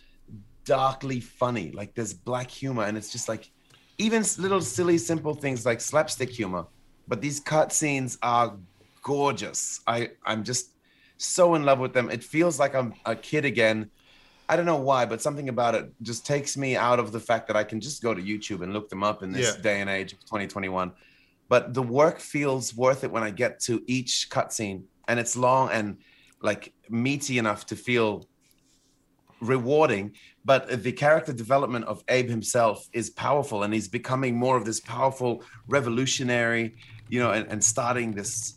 S2: darkly funny. Like there's black humor, and it's just like even little silly simple things like slapstick humor. But these cutscenes are gorgeous. I I'm just so in love with them. It feels like I'm a kid again. I don't know why, but something about it just takes me out of the fact that I can just go to YouTube and look them up in this
S1: Yeah.
S2: day and age of 2021. But the work feels worth it when I get to each cutscene, and it's long and like meaty enough to feel rewarding, but the character development of Abe himself is powerful, and he's becoming more of this powerful revolutionary, you know, and, and starting this,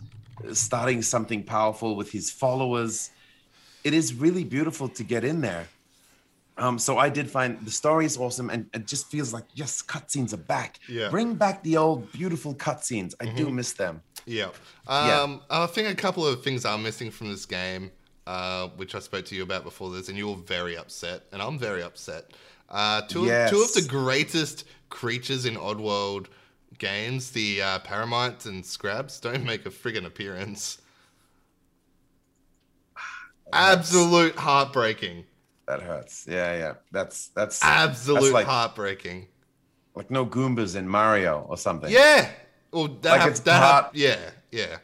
S2: starting something powerful with his followers. It is really beautiful to get in there. Um, so I did find the story is awesome, and it just feels like yes, cutscenes are back.
S1: Yeah.
S2: Bring back the old beautiful cutscenes. I do miss them.
S1: Yeah.
S2: Yeah.
S1: Um, I think a couple of things are missing from this game, uh, which I spoke to you about before this, and you were very upset, and I'm very upset. Uh, two, of, two of the greatest creatures in Oddworld games, the uh, Paramites and Scrabs, don't make a friggin' appearance. Absolute heartbreaking.
S2: That hurts. Yeah, yeah. That's that's
S1: Absolute
S2: that's like
S1: heartbreaking.
S2: like no Goombas in Mario or something.
S1: Yeah. Well, that,
S2: Like it's
S1: that
S2: hard-
S1: yeah, yeah.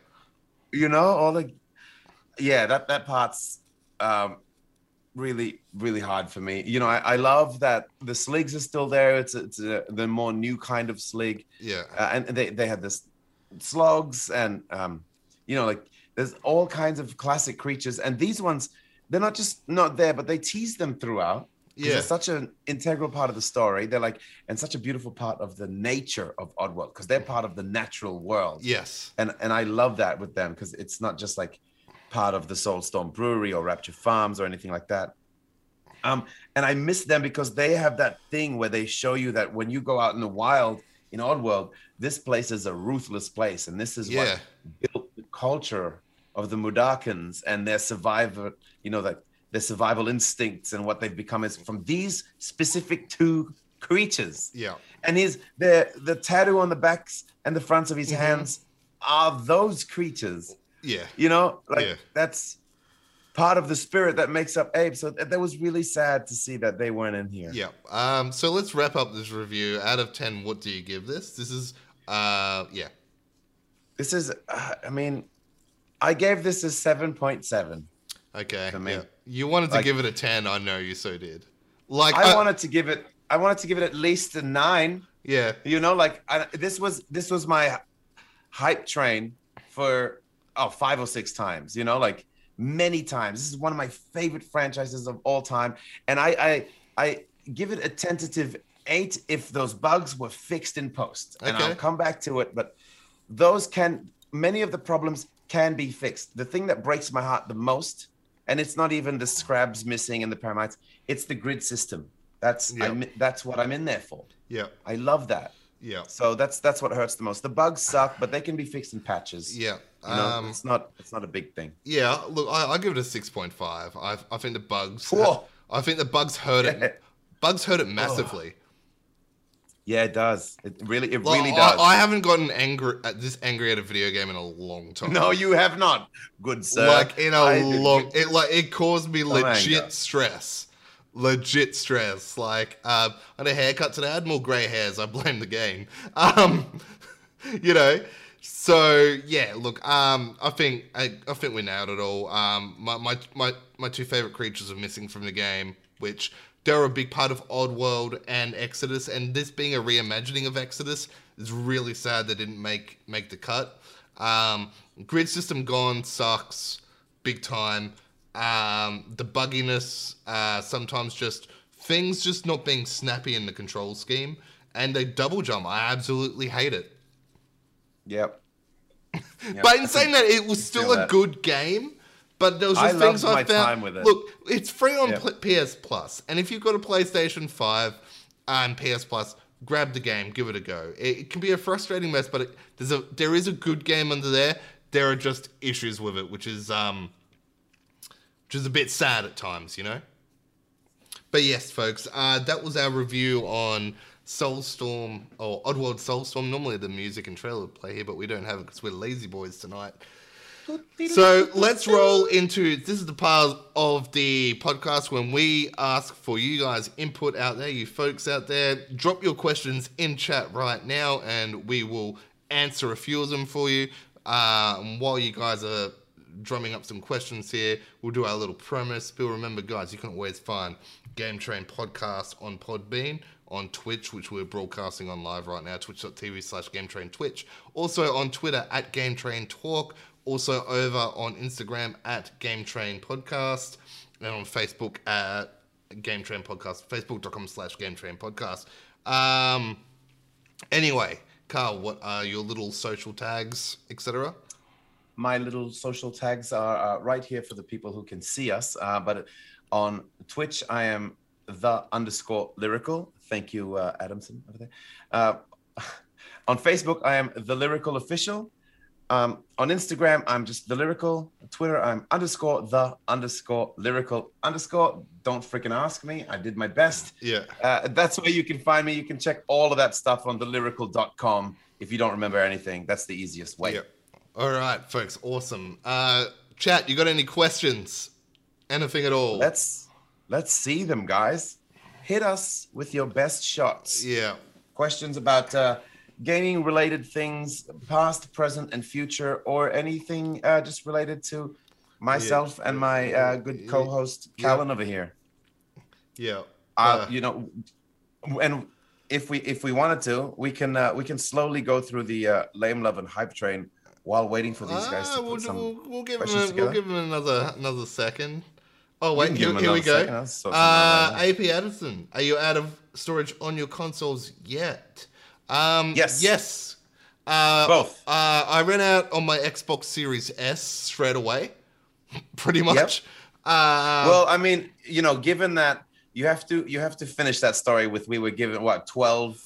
S2: you know, all the yeah, that that part's um really really hard for me. You know, I, I love that the sligs are still there. It's it's a, the more new kind of slig,
S1: Yeah.
S2: uh, and they they had this slugs and um you know like there's all kinds of classic creatures and these ones they're not just not there but they tease them throughout.
S1: Yeah.
S2: they're such an integral part of the story they're like and such a beautiful part of the nature of oddworld because they're part of the natural world
S1: Yes.
S2: and and I love that with them because it's not just like part of the Soulstorm Brewery or Rupture Farms or anything like that. Um, and I miss them because they have that thing where they show you that when you go out in the wild in Oddworld, this place is a ruthless place, and this is
S1: Yeah.
S2: what built the culture of the Mudokons and their survival, you know, that their survival instincts and what they've become is from these specific two creatures
S1: Yeah.
S2: and his the the tattoo on the backs and the fronts of his
S1: Mhm.
S2: hands are those creatures
S1: Yeah.
S2: you know like
S1: Yeah.
S2: that's part of the spirit that makes up abe so that, that was really sad to see that they weren't in here
S1: Yeah. Um, so let's wrap up this review. Out of 10, what do you give this? This is, uh, yeah.
S2: this is uh, i mean i gave this a 7.7
S1: Okay.
S2: For me.
S1: yeah. You wanted to
S2: Like-
S1: give it a 10. I know you so did. Like,
S2: i
S1: I-
S2: wanted to give it i wanted to give it at least a nine
S1: yeah.
S2: you know like I, this was this was my hype train for oh five or six times you know like many times this is one of my favorite franchises of all time and i i i give it a tentative eight if those bugs were fixed in post and
S1: Okay.
S2: i'll come back to it but those can many of the problems can be fixed the thing that breaks my heart the most and it's not even the scrabs missing and the paramites it's the grid system that's
S1: Yep.
S2: I'm, that's what i'm in there for
S1: Yeah.
S2: i love that
S1: Yeah.
S2: so that's that's what hurts the most. The bugs suck, but they can be fixed in patches.
S1: Yeah.
S2: You know,
S1: Um,
S2: it's not it's not a big thing.
S1: yeah. Look, I, I give it a 6.5. I, I think the bugs,
S2: Whoa.
S1: I think the bugs hurt it. Bugs hurt it massively.
S2: Yeah, it does. It really it
S1: Like,
S2: really does.
S1: I, haven't gotten angry at this angry at a video game in a long time.
S2: no, you have not, good sir.
S1: like in a
S2: I did-
S1: long it like it caused me
S2: Some
S1: legit
S2: anger.
S1: stress legit stress like um i had a haircut today i had more gray hairs i blame the game um you know so yeah look um i think i, I think we nailed it all um my, my my my two favorite creatures are missing from the game which they're a big part of Oddworld and Exodus, and this being a reimagining of Exodus is really sad they didn't make make the cut. Um, grid system gone sucks big time. Um, the bugginess, uh, sometimes just things just not being snappy in the control scheme, and they double jump. I absolutely hate it.
S2: Yep. Yep.
S1: But in saying that, it was still a
S2: that.
S1: good game. But there was
S2: I
S1: just things I
S2: my
S1: found.
S2: time with it.
S1: Look, it's free on
S2: Yep.
S1: PS Plus, and if you've got a PlayStation Five and PS Plus, grab the game, give it a go. It, it can be a frustrating mess, but it, there's a there is a good game under there. There are just issues with it, which is um, which is a bit sad at times, you know. But yes, folks, uh, that was our review on Soulstorm or Oddworld Soulstorm. Normally the music and trailer would play here, but we don't have it because we're lazy boys tonight. So let's roll into this is the part of the podcast when we ask for you guys input out there, you folks out there. Drop your questions in chat right now, and we will answer a few of them for you. And while you guys are drumming up some questions here, we'll do our little promo spill. Remember, guys, you can always find Game Train Podcast on Podbean, on Twitch, which we're broadcasting on live right now, twitch.tv slash Game Train Twitch. Also on Twitter at Game Train Talk. Also over on Instagram at Game Train Podcast. And on Facebook at Game Train Podcast, facebook.com slash Game Train Podcast. Um, anyway, Carl, what are your little social tags, etc.?
S2: my little social tags are uh, right here for the people who can see us. Uh, but on Twitch, I am the underscore lyrical. Thank you, uh, Adamson over there. Uh, on Facebook, I am the lyrical official. Um, on Instagram, I'm just the lyrical. Twitter, I'm underscore the underscore lyrical underscore. Don't freaking ask me. I did my best.
S1: Yeah.
S2: Uh, that's where you can find me. You can check all of that stuff on thelyrical.com if you don't remember anything. That's the easiest way.
S1: Yeah. All right, folks. Awesome. Uh, chat, you got any questions? Anything at all?
S2: Let's let's see them, guys. Hit us with your best shots.
S1: yeah.
S2: Questions about uh, gaming related things, past, present, and future, or anything uh, just related to myself and my uh, good co-host Callan over here.
S1: Yeah.
S2: Uh,
S1: Uh,
S2: you know, and if we if we wanted to, we can uh, we can slowly go through the uh, lame love and hype train while waiting for these guys
S1: Ah,
S2: to
S1: we'll,
S2: put some.
S1: we'll, we'll give him we'll give him another another second. Oh wait, here, here we go. Uh, AP Addison, are you out of storage on your consoles yet? Um,
S2: Yes.
S1: Yes. Uh,
S2: Both.
S1: Uh, I ran out on my Xbox Series S straight away, pretty much. Uh,
S2: well, I mean, you know, given that you have to you have to finish that story with we were given what twelve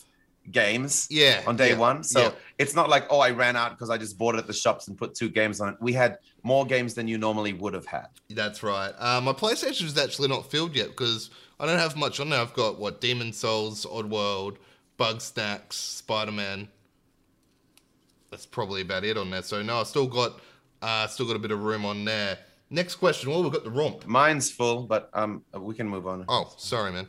S2: games
S1: yeah.
S2: on day
S1: yeah,
S2: one, so
S1: yeah.
S2: it's not like oh I ran out because I just bought it at the shops and put two games on it. We had more games than you normally would have had.
S1: That's right. Uh, my PlayStation is actually not filled yet because I don't have much on there. I've got what Demon Souls, Oddworld, Bugsnax, Spider Man. That's probably about it on there. So no, I still got uh, still got a bit of room on there. Next question. Well, we've got the romp.
S2: Mine's full, but um, we can move on.
S1: Oh, sorry, man.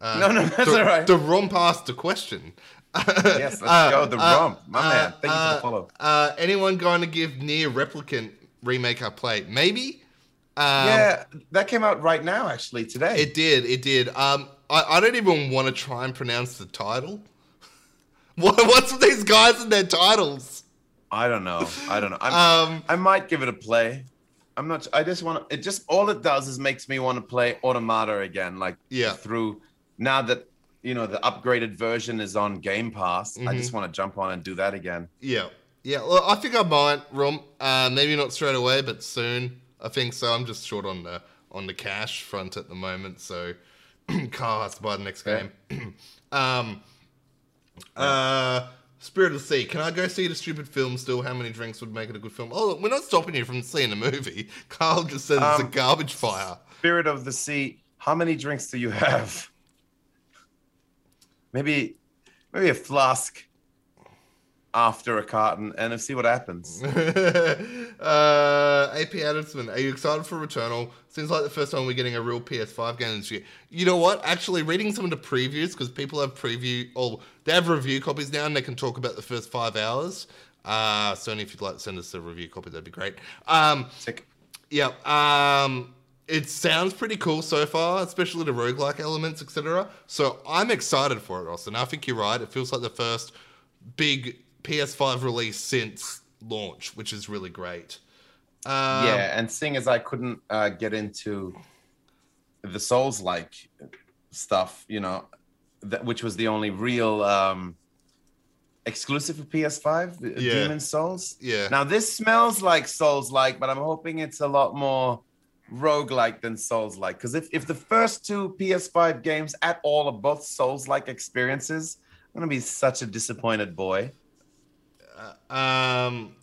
S1: Uh,
S2: No, no, that's
S1: the,
S2: all right.
S1: The romp asked a question.
S2: Yes, let's
S1: Uh,
S2: go. The
S1: uh,
S2: romp, my
S1: uh,
S2: man. Thank you for
S1: uh,
S2: the follow.
S1: Uh, anyone going to give NieR Replicant remake a play? Maybe. Um,
S2: yeah, that came out right now, actually today.
S1: It did. It did. Um, I, I don't even want to try and pronounce the title. What, what's with these guys and their titles?
S2: I don't know. I don't know. I'm,
S1: Um,
S2: I might give it a play. I'm not. I just want to. It just all it does is makes me want to play Automata again. Like
S1: Yeah.
S2: through now that you know the upgraded version is on Game Pass. I
S1: Mm-hmm.
S2: just want to jump on and do that again.
S1: yeah, yeah. Well, I think I might. Rom, uh, maybe not straight away, but soon. I think so. I'm just short on the on the cash front at the moment, so Carl has to buy the next game. um, uh, Spirit of the Sea. Can I go see the stupid film still? How many drinks would make it a good film? Oh, look, we're not stopping you from seeing the movie. Carl just says it's a
S2: Um,
S1: garbage fire.
S2: Spirit of the Sea. How many drinks do you have? Maybe, maybe a flask after a carton, and see what happens.
S1: uh, AP Addison, are you excited for Returnal? Seems like the first time we're getting a real PS5 game this year. You know what? Actually, reading some of the previews because people have preview or they have review copies now, and they can talk about the first five hours. Uh, Sony, if you'd like to send us a review copy, that'd be great. Um,
S2: Sick.
S1: yeah, um, it sounds pretty cool so far, especially the roguelike elements, etc. So I'm excited for it, Austin. I think you're right. It feels like the first big PS5 release since launch, which is really great. Um,
S2: yeah, and seeing as I couldn't uh, get into the Souls like stuff, you know, that, which was the only real um, exclusive for PS5, the
S1: Yeah.
S2: Demon Souls.
S1: Yeah.
S2: Now this smells like Souls like, but I'm hoping it's a lot more roguelike than Souls like. Because if, if the first two PS5 games at all are both Souls like experiences, I'm gonna be such a disappointed boy.
S1: Um,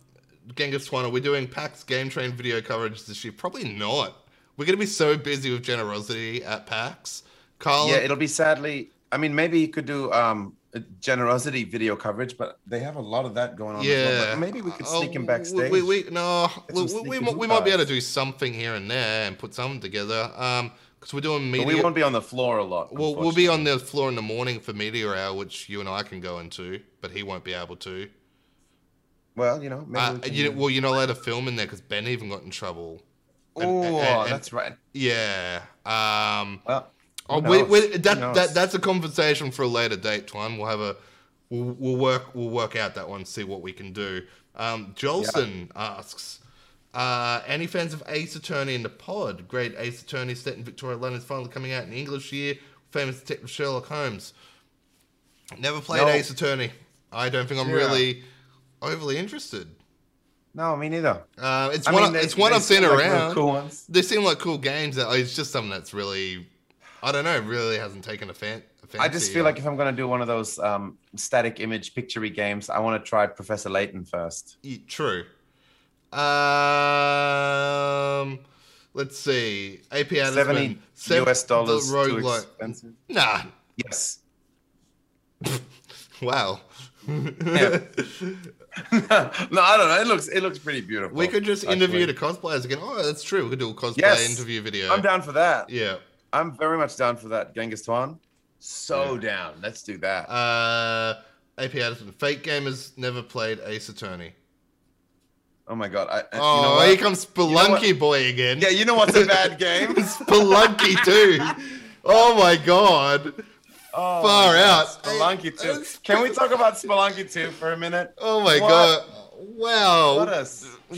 S1: Genghis are we doing PAX Game Train video coverage this year? Probably not. We're going to be so busy with GenerOZity at PAX. Carl,
S2: Yeah, it'll be sadly. I mean, maybe you could do um GenerOZity video coverage, but they have a lot of that going on. as well.
S1: Yeah,
S2: maybe we could
S1: Oh,
S2: six him backstage.
S1: We, we, no, we, we, we, might be able to do something here and there and put something together. Um, because we're doing
S2: But
S1: media.
S2: we won't be on the floor a lot.
S1: We'll, we'll be on the floor in the morning for media hour, which you and I can go into, but he won't be able to.
S2: Well, you know, maybe.
S1: Uh,
S2: we
S1: you, well, you're not allowed to film in there because Ben even got in trouble.
S2: oh, that's right.
S1: Yeah. Um.
S2: Well,
S1: Oh, we, we, that, that that's a conversation for a later date, Twan. We'll have a we'll, we'll work we'll work out that one, see what we can do. Um, Jolson asks, Uh, any fans of Ace Attorney in the pod? Great Ace Attorney set in Victoria, London is finally coming out in English year. Famous detective Sherlock Holmes. Never played
S2: No.
S1: Ace Attorney. I don't think I'm
S2: Yeah.
S1: really overly interested.
S2: No, me neither.
S1: Uh, it's
S2: I
S1: one.
S2: mean, they-
S1: it's one
S2: they
S1: I've seen
S2: like
S1: around.
S2: Cool ones.
S1: They seem like cool games. That it's just something that's really, I don't know, really hasn't taken a fan. A fancy
S2: I just feel like if I'm gonna do one of those um, static image picturey games, I want to try Professor Layton first.
S1: Y- True. Um, let's see. AP Adamsman,
S2: Seventy
S1: sev-
S2: US dollars
S1: the
S2: too expensive.
S1: Nah.
S2: Yes.
S1: Wow.
S2: Yeah. no, I don't know. It looks it looks pretty beautiful.
S1: we could just interview the cosplayers again. Oh, that's true. We could do a cosplay
S2: Yes.
S1: interview video.
S2: I'm down for that.
S1: Yeah.
S2: I'm very much down for that. Genghis Khan, So down. Let's do that.
S1: Uh, AP Addison. Fake gamers never played Ace Attorney.
S2: oh my god. I, I-
S1: Oh,
S2: you know what?
S1: here comes Spelunky
S2: what?
S1: boy again.
S2: Yeah, you know what's a bad game?
S1: Spelunky too. Oh my god.
S2: Oh,
S1: Far out.
S2: Spelunky 2.
S1: It's-
S2: Can we talk about Spelunky 2 for a minute?
S1: Oh my
S2: What?
S1: god. Wow.
S2: What a,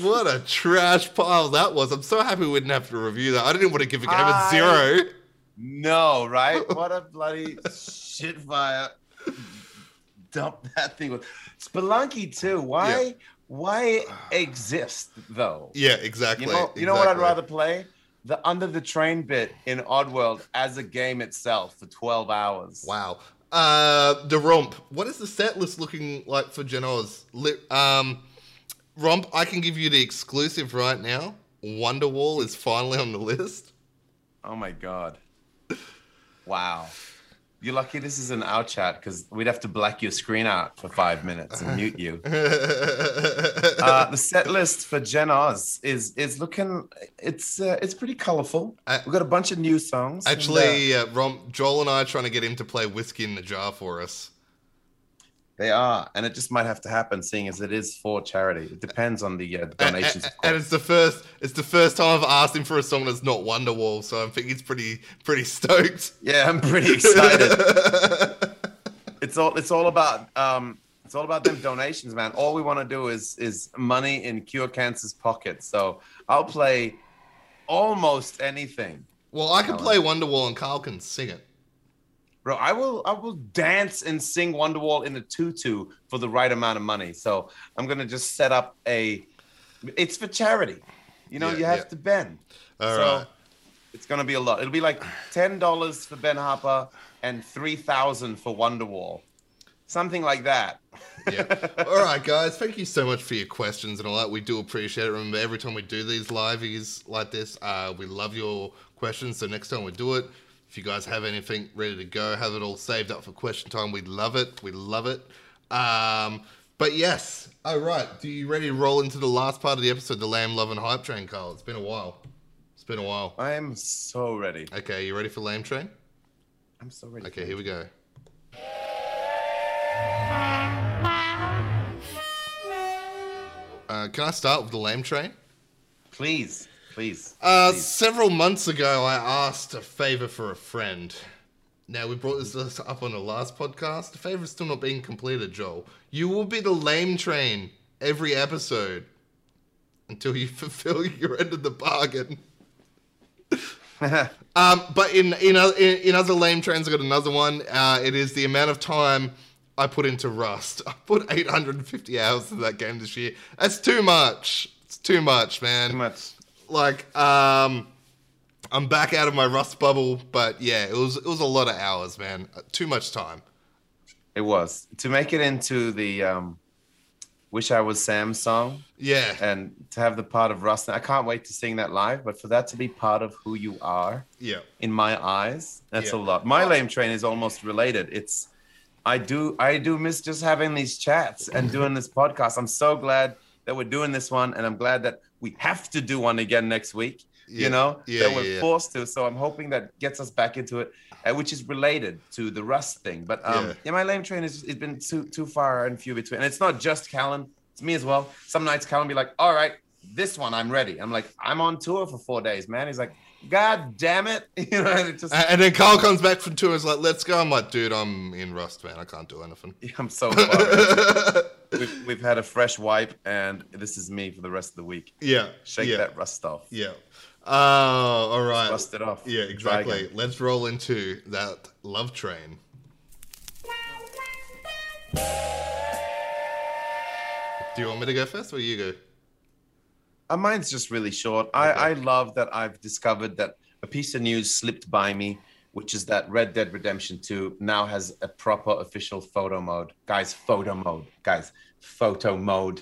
S1: What a trash pile that was. I'm so happy we didn't have to review that. I didn't want to give a game a
S2: I-
S1: zero.
S2: No, right? What a bloody shit fire. Dump that thing with Spelunky 2. Why
S1: Yeah.
S2: why exist though?
S1: Yeah, exactly.
S2: You know, you know what I'd rather play? The under the train bit in Oddworld as a game itself for 12 hours.
S1: Wow. Uh, the romp. What is the set list looking like for Genoz? Li- um, romp. I can give you the exclusive right now. Wonderwall is finally on the list.
S2: Oh my god. Wow. You're lucky this is an out chat because we'd have to black your screen out for five minutes and mute you. Uh, the set list for Gen Oz is is looking it's uh, it's pretty colorful. We've got a bunch of new songs. and, uh,
S1: Actually, uh, Romp, Joel and I are trying to get him to play Whiskey in the Jar for us.
S2: They are, and it just might have to happen, seeing as it is for charity. It depends on the, uh, the donations.
S1: and- and it's the first it's the first time I've asked him for a song that's not Wonderwall, so I think he's pretty pretty stoked.
S2: yeah, I'm pretty excited. it's all it's all about um it's all about them donations man all we want to do is is money in cure cancer's pocket so i'll play almost anything
S1: well, I can play Wonderwall and Carl can sing it.
S2: Bro i will i will dance and sing wonderwall in a tutu for the right amount of money so i'm gonna just set up a it's for charity you know
S1: Yeah,
S2: you have
S1: yeah.
S2: to bend
S1: All
S2: so
S1: right.
S2: it's gonna be a lot it'll be like $10 for ben harper and 3000 for wonderwall something like that
S1: yeah. All right, guys. Thank you so much for your questions and all that. We do appreciate it. Remember, every time we do these liveys like this, uh, we love your questions. So next time we do it, if you guys have anything ready to go, have it all saved up for question time. We'd love it. We love it. Um, but yes. All right. Do you ready to roll into the last part of the episode, the Lamb Love and Hype Train, Carl? It's been a while. It's been a while.
S2: I am so ready.
S1: Okay, you ready for Lamb Train?
S2: I'm so ready.
S1: Okay, here we go. Uh, can I start with the Lamb Train?
S2: Please, please.
S1: Uh,
S2: please.
S1: several months ago, I asked a favor for a friend. Now, we brought this up on the last podcast. The favor is still not being completed, Joel. You will be the lame train every episode until you fulfill your end of the bargain. Um, but in in, in in other lame trains, I got another one. Uh, it is the amount of time I put into Rust. I put 850 hours into that game this year. That's too much. It's too much, man
S2: Too much.
S1: Like um I'm back out of my rust bubble, but yeah, it was it was a lot of hours, man. Uh, Too much time.
S2: It was to make it into the um, "Wish I Was Sam" song,
S1: Yeah.
S2: and to have the part of Rust. I can't wait to sing that live. But for that to be part of who you are,
S1: Yeah.
S2: in my eyes, that's
S1: Yeah.
S2: a lot. My lame train is almost related. It's I do I do miss just having these chats and doing this podcast. I'm so glad that we're doing this one, and I'm glad that we have to do one again next week.
S1: Yeah.
S2: You know
S1: Yeah,
S2: that we're
S1: yeah.
S2: forced to. So I'm hoping that gets us back into it, uh, which is related to the Rust thing. But um,
S1: Yeah.
S2: my lame train has it's been too too far and few between. And it's not just Callan; it's me as well. Some nights Callan be like, "All right, this one I'm ready." I'm like, "I'm on tour for four days, man." He's like, God damn it! You know, and it just
S1: And, then Carl comes back from tour and is like, let's go. I'm like, dude, I'm in Rust, man. I can't do anything.
S2: I'm so. we've, we've had a fresh wipe, and this is me for the rest of the week.
S1: yeah.
S2: Shake
S1: yeah,
S2: that rust off.
S1: Yeah. Uh, all right.
S2: Rust it off.
S1: Yeah, exactly. Let's roll into that love train. Do you want me to go first or you go?
S2: Uh, mine's just really short. I, I love that I've discovered that a piece of news slipped by me, which is that Red Dead Redemption 2 now has a proper official photo mode. Guys, photo mode. Guys, photo mode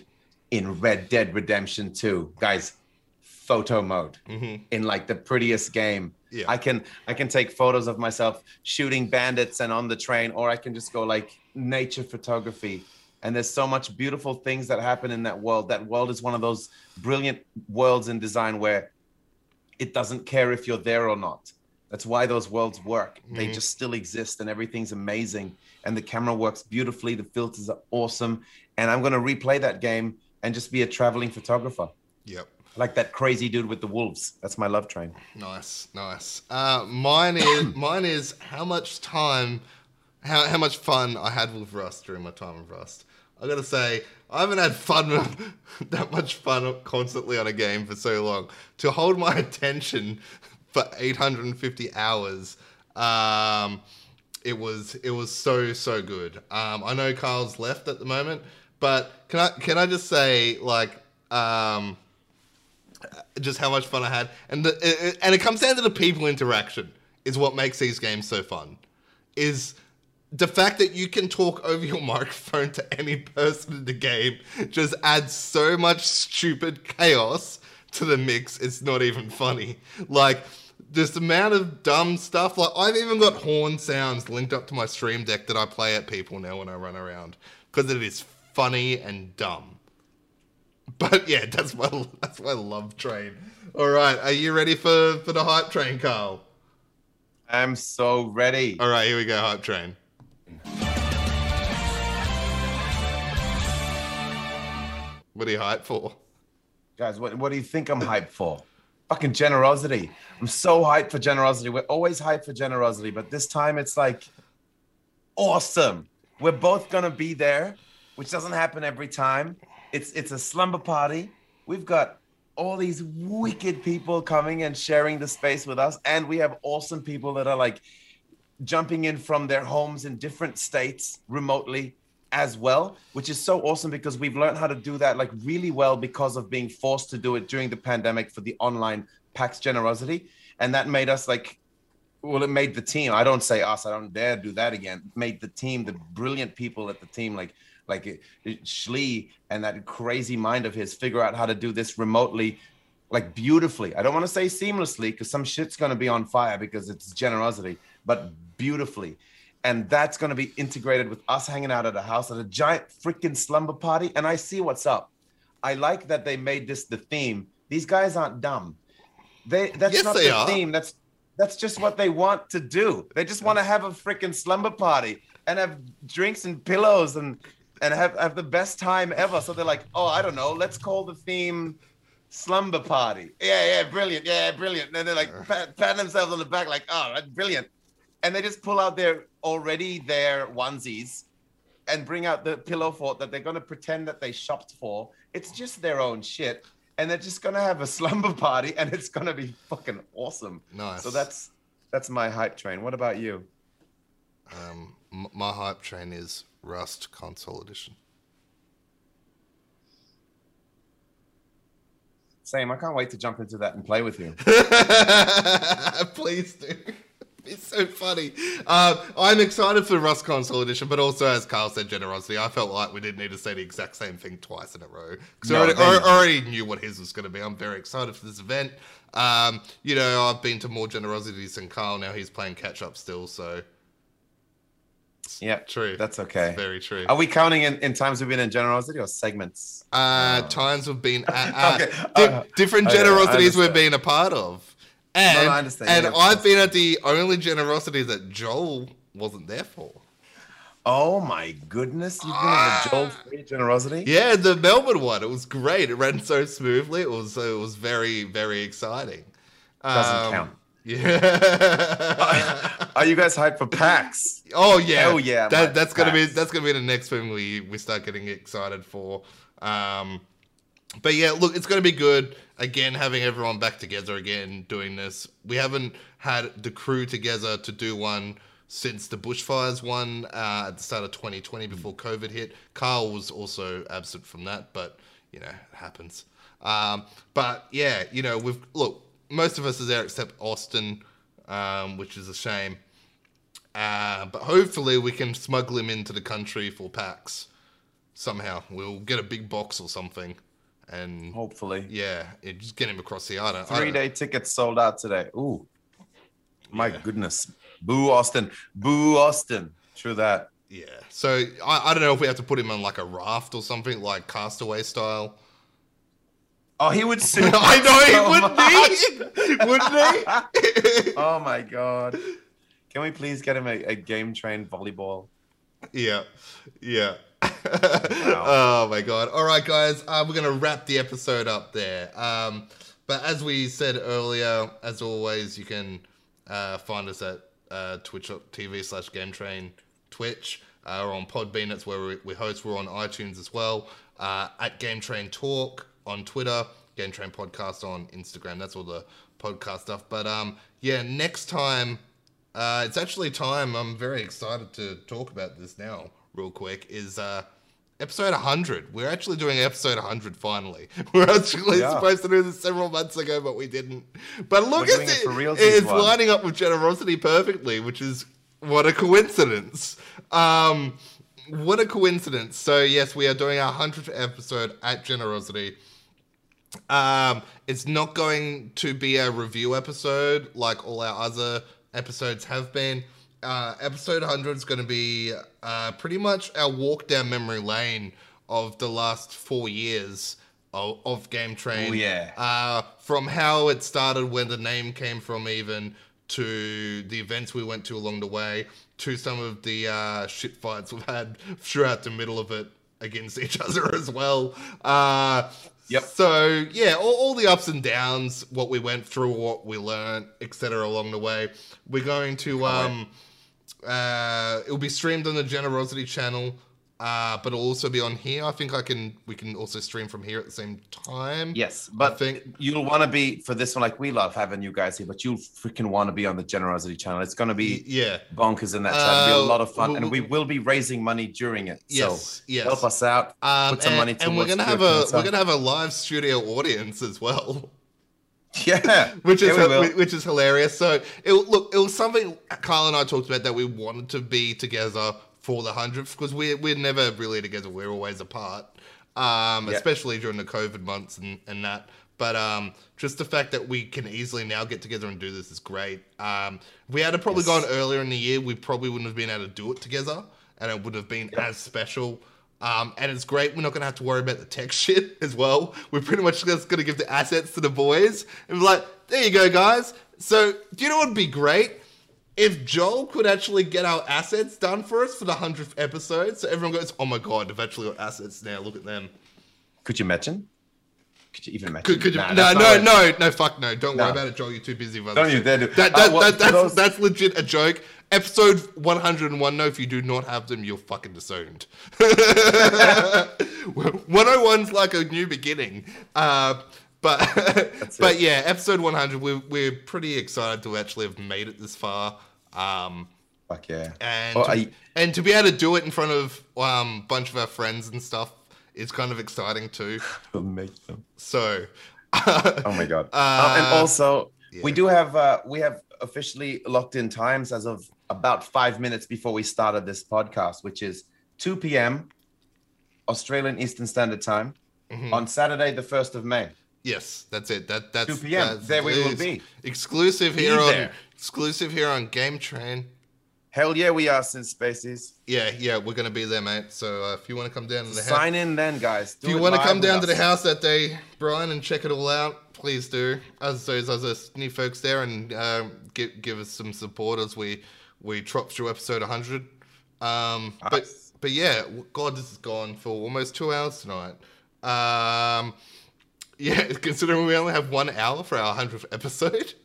S2: in Red Dead Redemption 2. Guys, photo mode mm-hmm. in like the prettiest game.
S1: Yeah.
S2: I can I can take photos of myself shooting bandits and on the train, or I can just go like nature photography. And there's so much beautiful things that happen in that world. That world is one of those brilliant worlds in design where it doesn't care if you're there or not. That's why those worlds work. They just still exist and everything's amazing. And the camera works beautifully. The filters are awesome. And I'm going to replay that game and just be a traveling photographer.
S1: Yep.
S2: Like that crazy dude with the wolves. That's my love train.
S1: Nice, nice. Uh, mine is mine is how much time, how how much fun I had with Rust during my time with Rust. I gotta say, I haven't had fun that much fun constantly on a game for so long. To hold my attention for 850 hours, um, it was it was so so good. Um, I know Carl's left at the moment, but can I can I just say like. Um, just how much fun I had, and the, it- and it comes down to the people interaction is what makes these games so fun. Is the fact that you can talk over your microphone to any person in the game just adds so much stupid chaos to the mix. It's not even funny. Like this amount of dumb stuff. Like I've even got horn sounds linked up to my stream deck that I play at people now when I run around because it is funny and dumb. But yeah, that's my that's my love train. All right, are you ready for for the hype train, Carl?
S2: I'm so ready.
S1: All right, here we go, hype train. What are you hyped for?
S2: Guys, what, what do you think I'm hyped for? Fucking GenerOZity. I'm so hyped for GenerOZity. We're always hyped for GenerOZity, but this time it's like awesome. We're both gonna be there, which doesn't happen every time. It's it's a slumber party. We've got all these wicked people coming and sharing the space with us, and we have awesome people that are like jumping in from their homes in different states remotely as well, which is so awesome because we've learned how to do that like really well because of being forced to do it during the pandemic for the online PAX GenerOZity. And that made us like, well, it made the team. I don't say us, I don't dare do that again. It made the team, the brilliant people at the team, like like uh, Schlee and that crazy mind of his figure out how to do this remotely like beautifully. I don't want to say seamlessly because some shit's going to be on fire because it's GenerOZity, but beautifully. And that's going to be integrated with us hanging out at a house at a giant freaking slumber party. And I see what's up. I like that they made this the theme. These guys aren't dumb. They that's
S1: Yes,
S2: not
S1: they
S2: the
S1: are.
S2: theme. That's that's just what they want to do. They just want to have a freaking slumber party and have drinks and pillows and and have, have the best time ever. So they're like, oh, I don't know, let's call the theme slumber party. Yeah, yeah, brilliant. Yeah, brilliant. And they're like pat, patting themselves on the back, like, oh, brilliant. And they just pull out their already their onesies and bring out the pillow fort that they're going to pretend that they shopped for. It's just their own shit. And they're just going to have a slumber party and it's going to be fucking awesome.
S1: Nice.
S2: So that's that's my hype train. What about you?
S1: Um, my hype train is Rust Console Edition.
S2: Same. I can't wait to jump into that and play with you.
S1: Please do. It's so funny. Um, I'm excited for Rust Console Edition, but also, as Carl said, GenerOZity. I felt like we didn't need to say the exact same thing twice in a row because
S2: No,
S1: I, already, I already knew what his was going to be. I'm very excited for this event. Um, you know, I've been to more GenerOZities than Carl. Now he's playing catch up still, so
S2: Yeah,
S1: true.
S2: That's okay.
S1: It's very true.
S2: Are we counting in, in times we've been in GenerOZity or segments?
S1: Uh, times we've been at, at
S2: Okay,
S1: di-
S2: uh,
S1: different GenerOZities we've been a part of. And,
S2: No, I understand.
S1: and I've been at the only GenerOZity that Joel wasn't there for.
S2: Oh my goodness! You've been the Joel free GenerOZity.
S1: Yeah, the Melbourne one. It was great. It ran so smoothly. It was it was very very exciting.
S2: Doesn't
S1: Um,
S2: count.
S1: Yeah.
S2: Are you guys hyped for PAX?
S1: oh yeah.
S2: Hell yeah,
S1: That, that's gonna be that's gonna be the next thing we we start getting excited for. Um, but yeah, look, it's gonna be good. Again, having everyone back together again, doing this. We haven't had the crew together to do one since the bushfires one uh, at the start of 2020 before COVID hit. Carl was also absent from that, but you know, it happens. Um, but yeah, you know, we've look, most of us is there except Austin, um, which is a shame. Uh, but hopefully we can smuggle him into the country for packs somehow. We'll get a big box or something, and
S2: Hopefully.
S1: yeah, it, just get him across the island.
S2: Three day tickets sold out today. Ooh. My
S1: Yeah.
S2: goodness. Boo Austin. Boo Austin. True that.
S1: Yeah. So I, I don't know if we have to put him on like a raft or something like Castaway style.
S2: Oh, he would sue.
S1: I
S2: so
S1: know he would be, wouldn't he?
S2: oh my god. Can we please get him a, a game train volleyball?
S1: Yeah, yeah. Oh my god! All right, guys, uh, we're gonna wrap the episode up there. Um, but as we said earlier, as always, you can uh, find us at uh, twitch.tv slash game train twitch uh, or on Podbean. That's where we, we host. We're on iTunes as well. Uh, at Game Train Talk on Twitter, Game Train Podcast on Instagram. That's all the podcast stuff. But um, yeah, next time uh, it's actually time. I'm very excited to talk about this now, real quick. Is uh, episode 100? We're actually doing episode 100 finally. We're actually
S2: Yeah.
S1: supposed to do this several months ago, but we didn't. But look at
S2: it
S1: it. it's
S2: one.
S1: lining up with GenerOZity perfectly, which is what a coincidence. Um, what a coincidence. So yes, we are doing our 100th episode at GenerOZity. Um, it's not going to be a review episode like all our other episodes have been. Uh, episode 100 is going to be uh, pretty much our walk down memory lane of the last four years of, of Game Train.
S2: Oh, yeah.
S1: Uh, from how it started, when the name came from, even to the events we went to along the way, to some of the uh, shit fights we've had throughout the middle of it against each other as well. Uh,
S2: Yep.
S1: So yeah, all, all the ups and downs, what we went through, what we learned, etc. along the way. We're going to um, uh, it'll be streamed on the GenerOZity channel, uh, but it'll also be on here. I think I can we can also stream from here at the same time.
S2: Yes, but
S1: think-
S2: you'll want to be for this one. Like we love having you guys here, but you'll freaking want to be on the GenerOZity channel. It's going to be
S1: yeah.
S2: bonkers in that chat. It'll be a
S1: Uh,
S2: lot of fun,
S1: w-
S2: and we will be raising money during it.
S1: Yes.
S2: so
S1: yes.
S2: help us out.
S1: Um,
S2: put some
S1: and,
S2: money
S1: and we're gonna have a we're gonna have a live studio audience as well.
S2: Yeah,
S1: which is
S2: Yeah,
S1: which is hilarious. So it look it was something Carl and I talked about that we wanted to be together for the hundredth because we we're never really together. We're always apart, um,
S2: Yeah.
S1: especially during the COVID months and and that. But um, just the fact that we can easily now get together and do this is great. Um, if we had probably
S2: Yes.
S1: gone earlier in the year, we probably wouldn't have been able to do it together, and it would have been as special. Um, and it's great. We're not going to have to worry about the tech shit as well. We're pretty much just going to give the assets to the boys and be like, there you go, guys. So, do you know what would be great? If Joel could actually get our assets done for us for the 100th episode. So everyone goes, oh my God, they've actually got assets now. Look at them.
S2: Could you imagine? Could you even imagine?
S1: Could, could you,
S2: Nah,
S1: no, no, no, no, fuck no. Don't worry about it, Joel. You're too busy
S2: Don't you dare do-
S1: That,
S2: Uh, well,
S1: that, that's,
S2: those-
S1: that's legit a joke. Episode 101, no, if you do not have them, you're fucking disowned. 101's like a new beginning. Uh, but but yeah, episode 100, we're, we're pretty excited to actually have made it this far. Um,
S2: Fuck yeah.
S1: and
S2: Oh,
S1: to,
S2: I-
S1: and to be able to do it in front of um, a bunch of our friends and stuff is kind of exciting too.
S2: Make them.
S1: So,
S2: Oh my god.
S1: Uh,
S2: Uh, and also, we do have uh, we have officially locked in times as of about five minutes before we started this podcast, which is 2 p.m. Australian Eastern Standard Time
S1: Mhm.
S2: on Saturday, the first of May.
S1: Yes, that's it. That that's
S2: 2 p.m.
S1: that's-
S2: There we will be.
S1: Exclusive
S2: Be
S1: here on
S2: there.
S1: exclusive here on Game Train.
S2: Hell yeah, we are since Spaces.
S1: Yeah, yeah, we're gonna be there, mate. So uh, if you want to come down to the house,
S2: Sign in then, guys. Do
S1: if you want to come down to the house that day, Brian, and check it all out, please do. As those other new folks there, and um, give give us some support as we we trot through episode 100. Um, but
S2: Nice.
S1: but yeah, God, this has gone for almost two hours tonight. Um, yeah, considering we only have one hour for our 100th episode.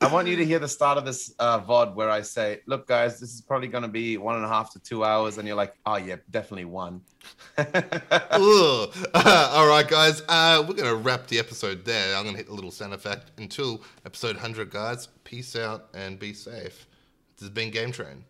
S2: I want you to hear the start of this uh, VOD where I say, look, guys, this is probably going to be one and a half to two hours. And you're like, oh, yeah, definitely one.
S1: All right, guys. Uh, we're going to wrap the episode there. I'm going to hit the little sound effect until episode 100, guys. Peace out and be safe. This has been Game Train.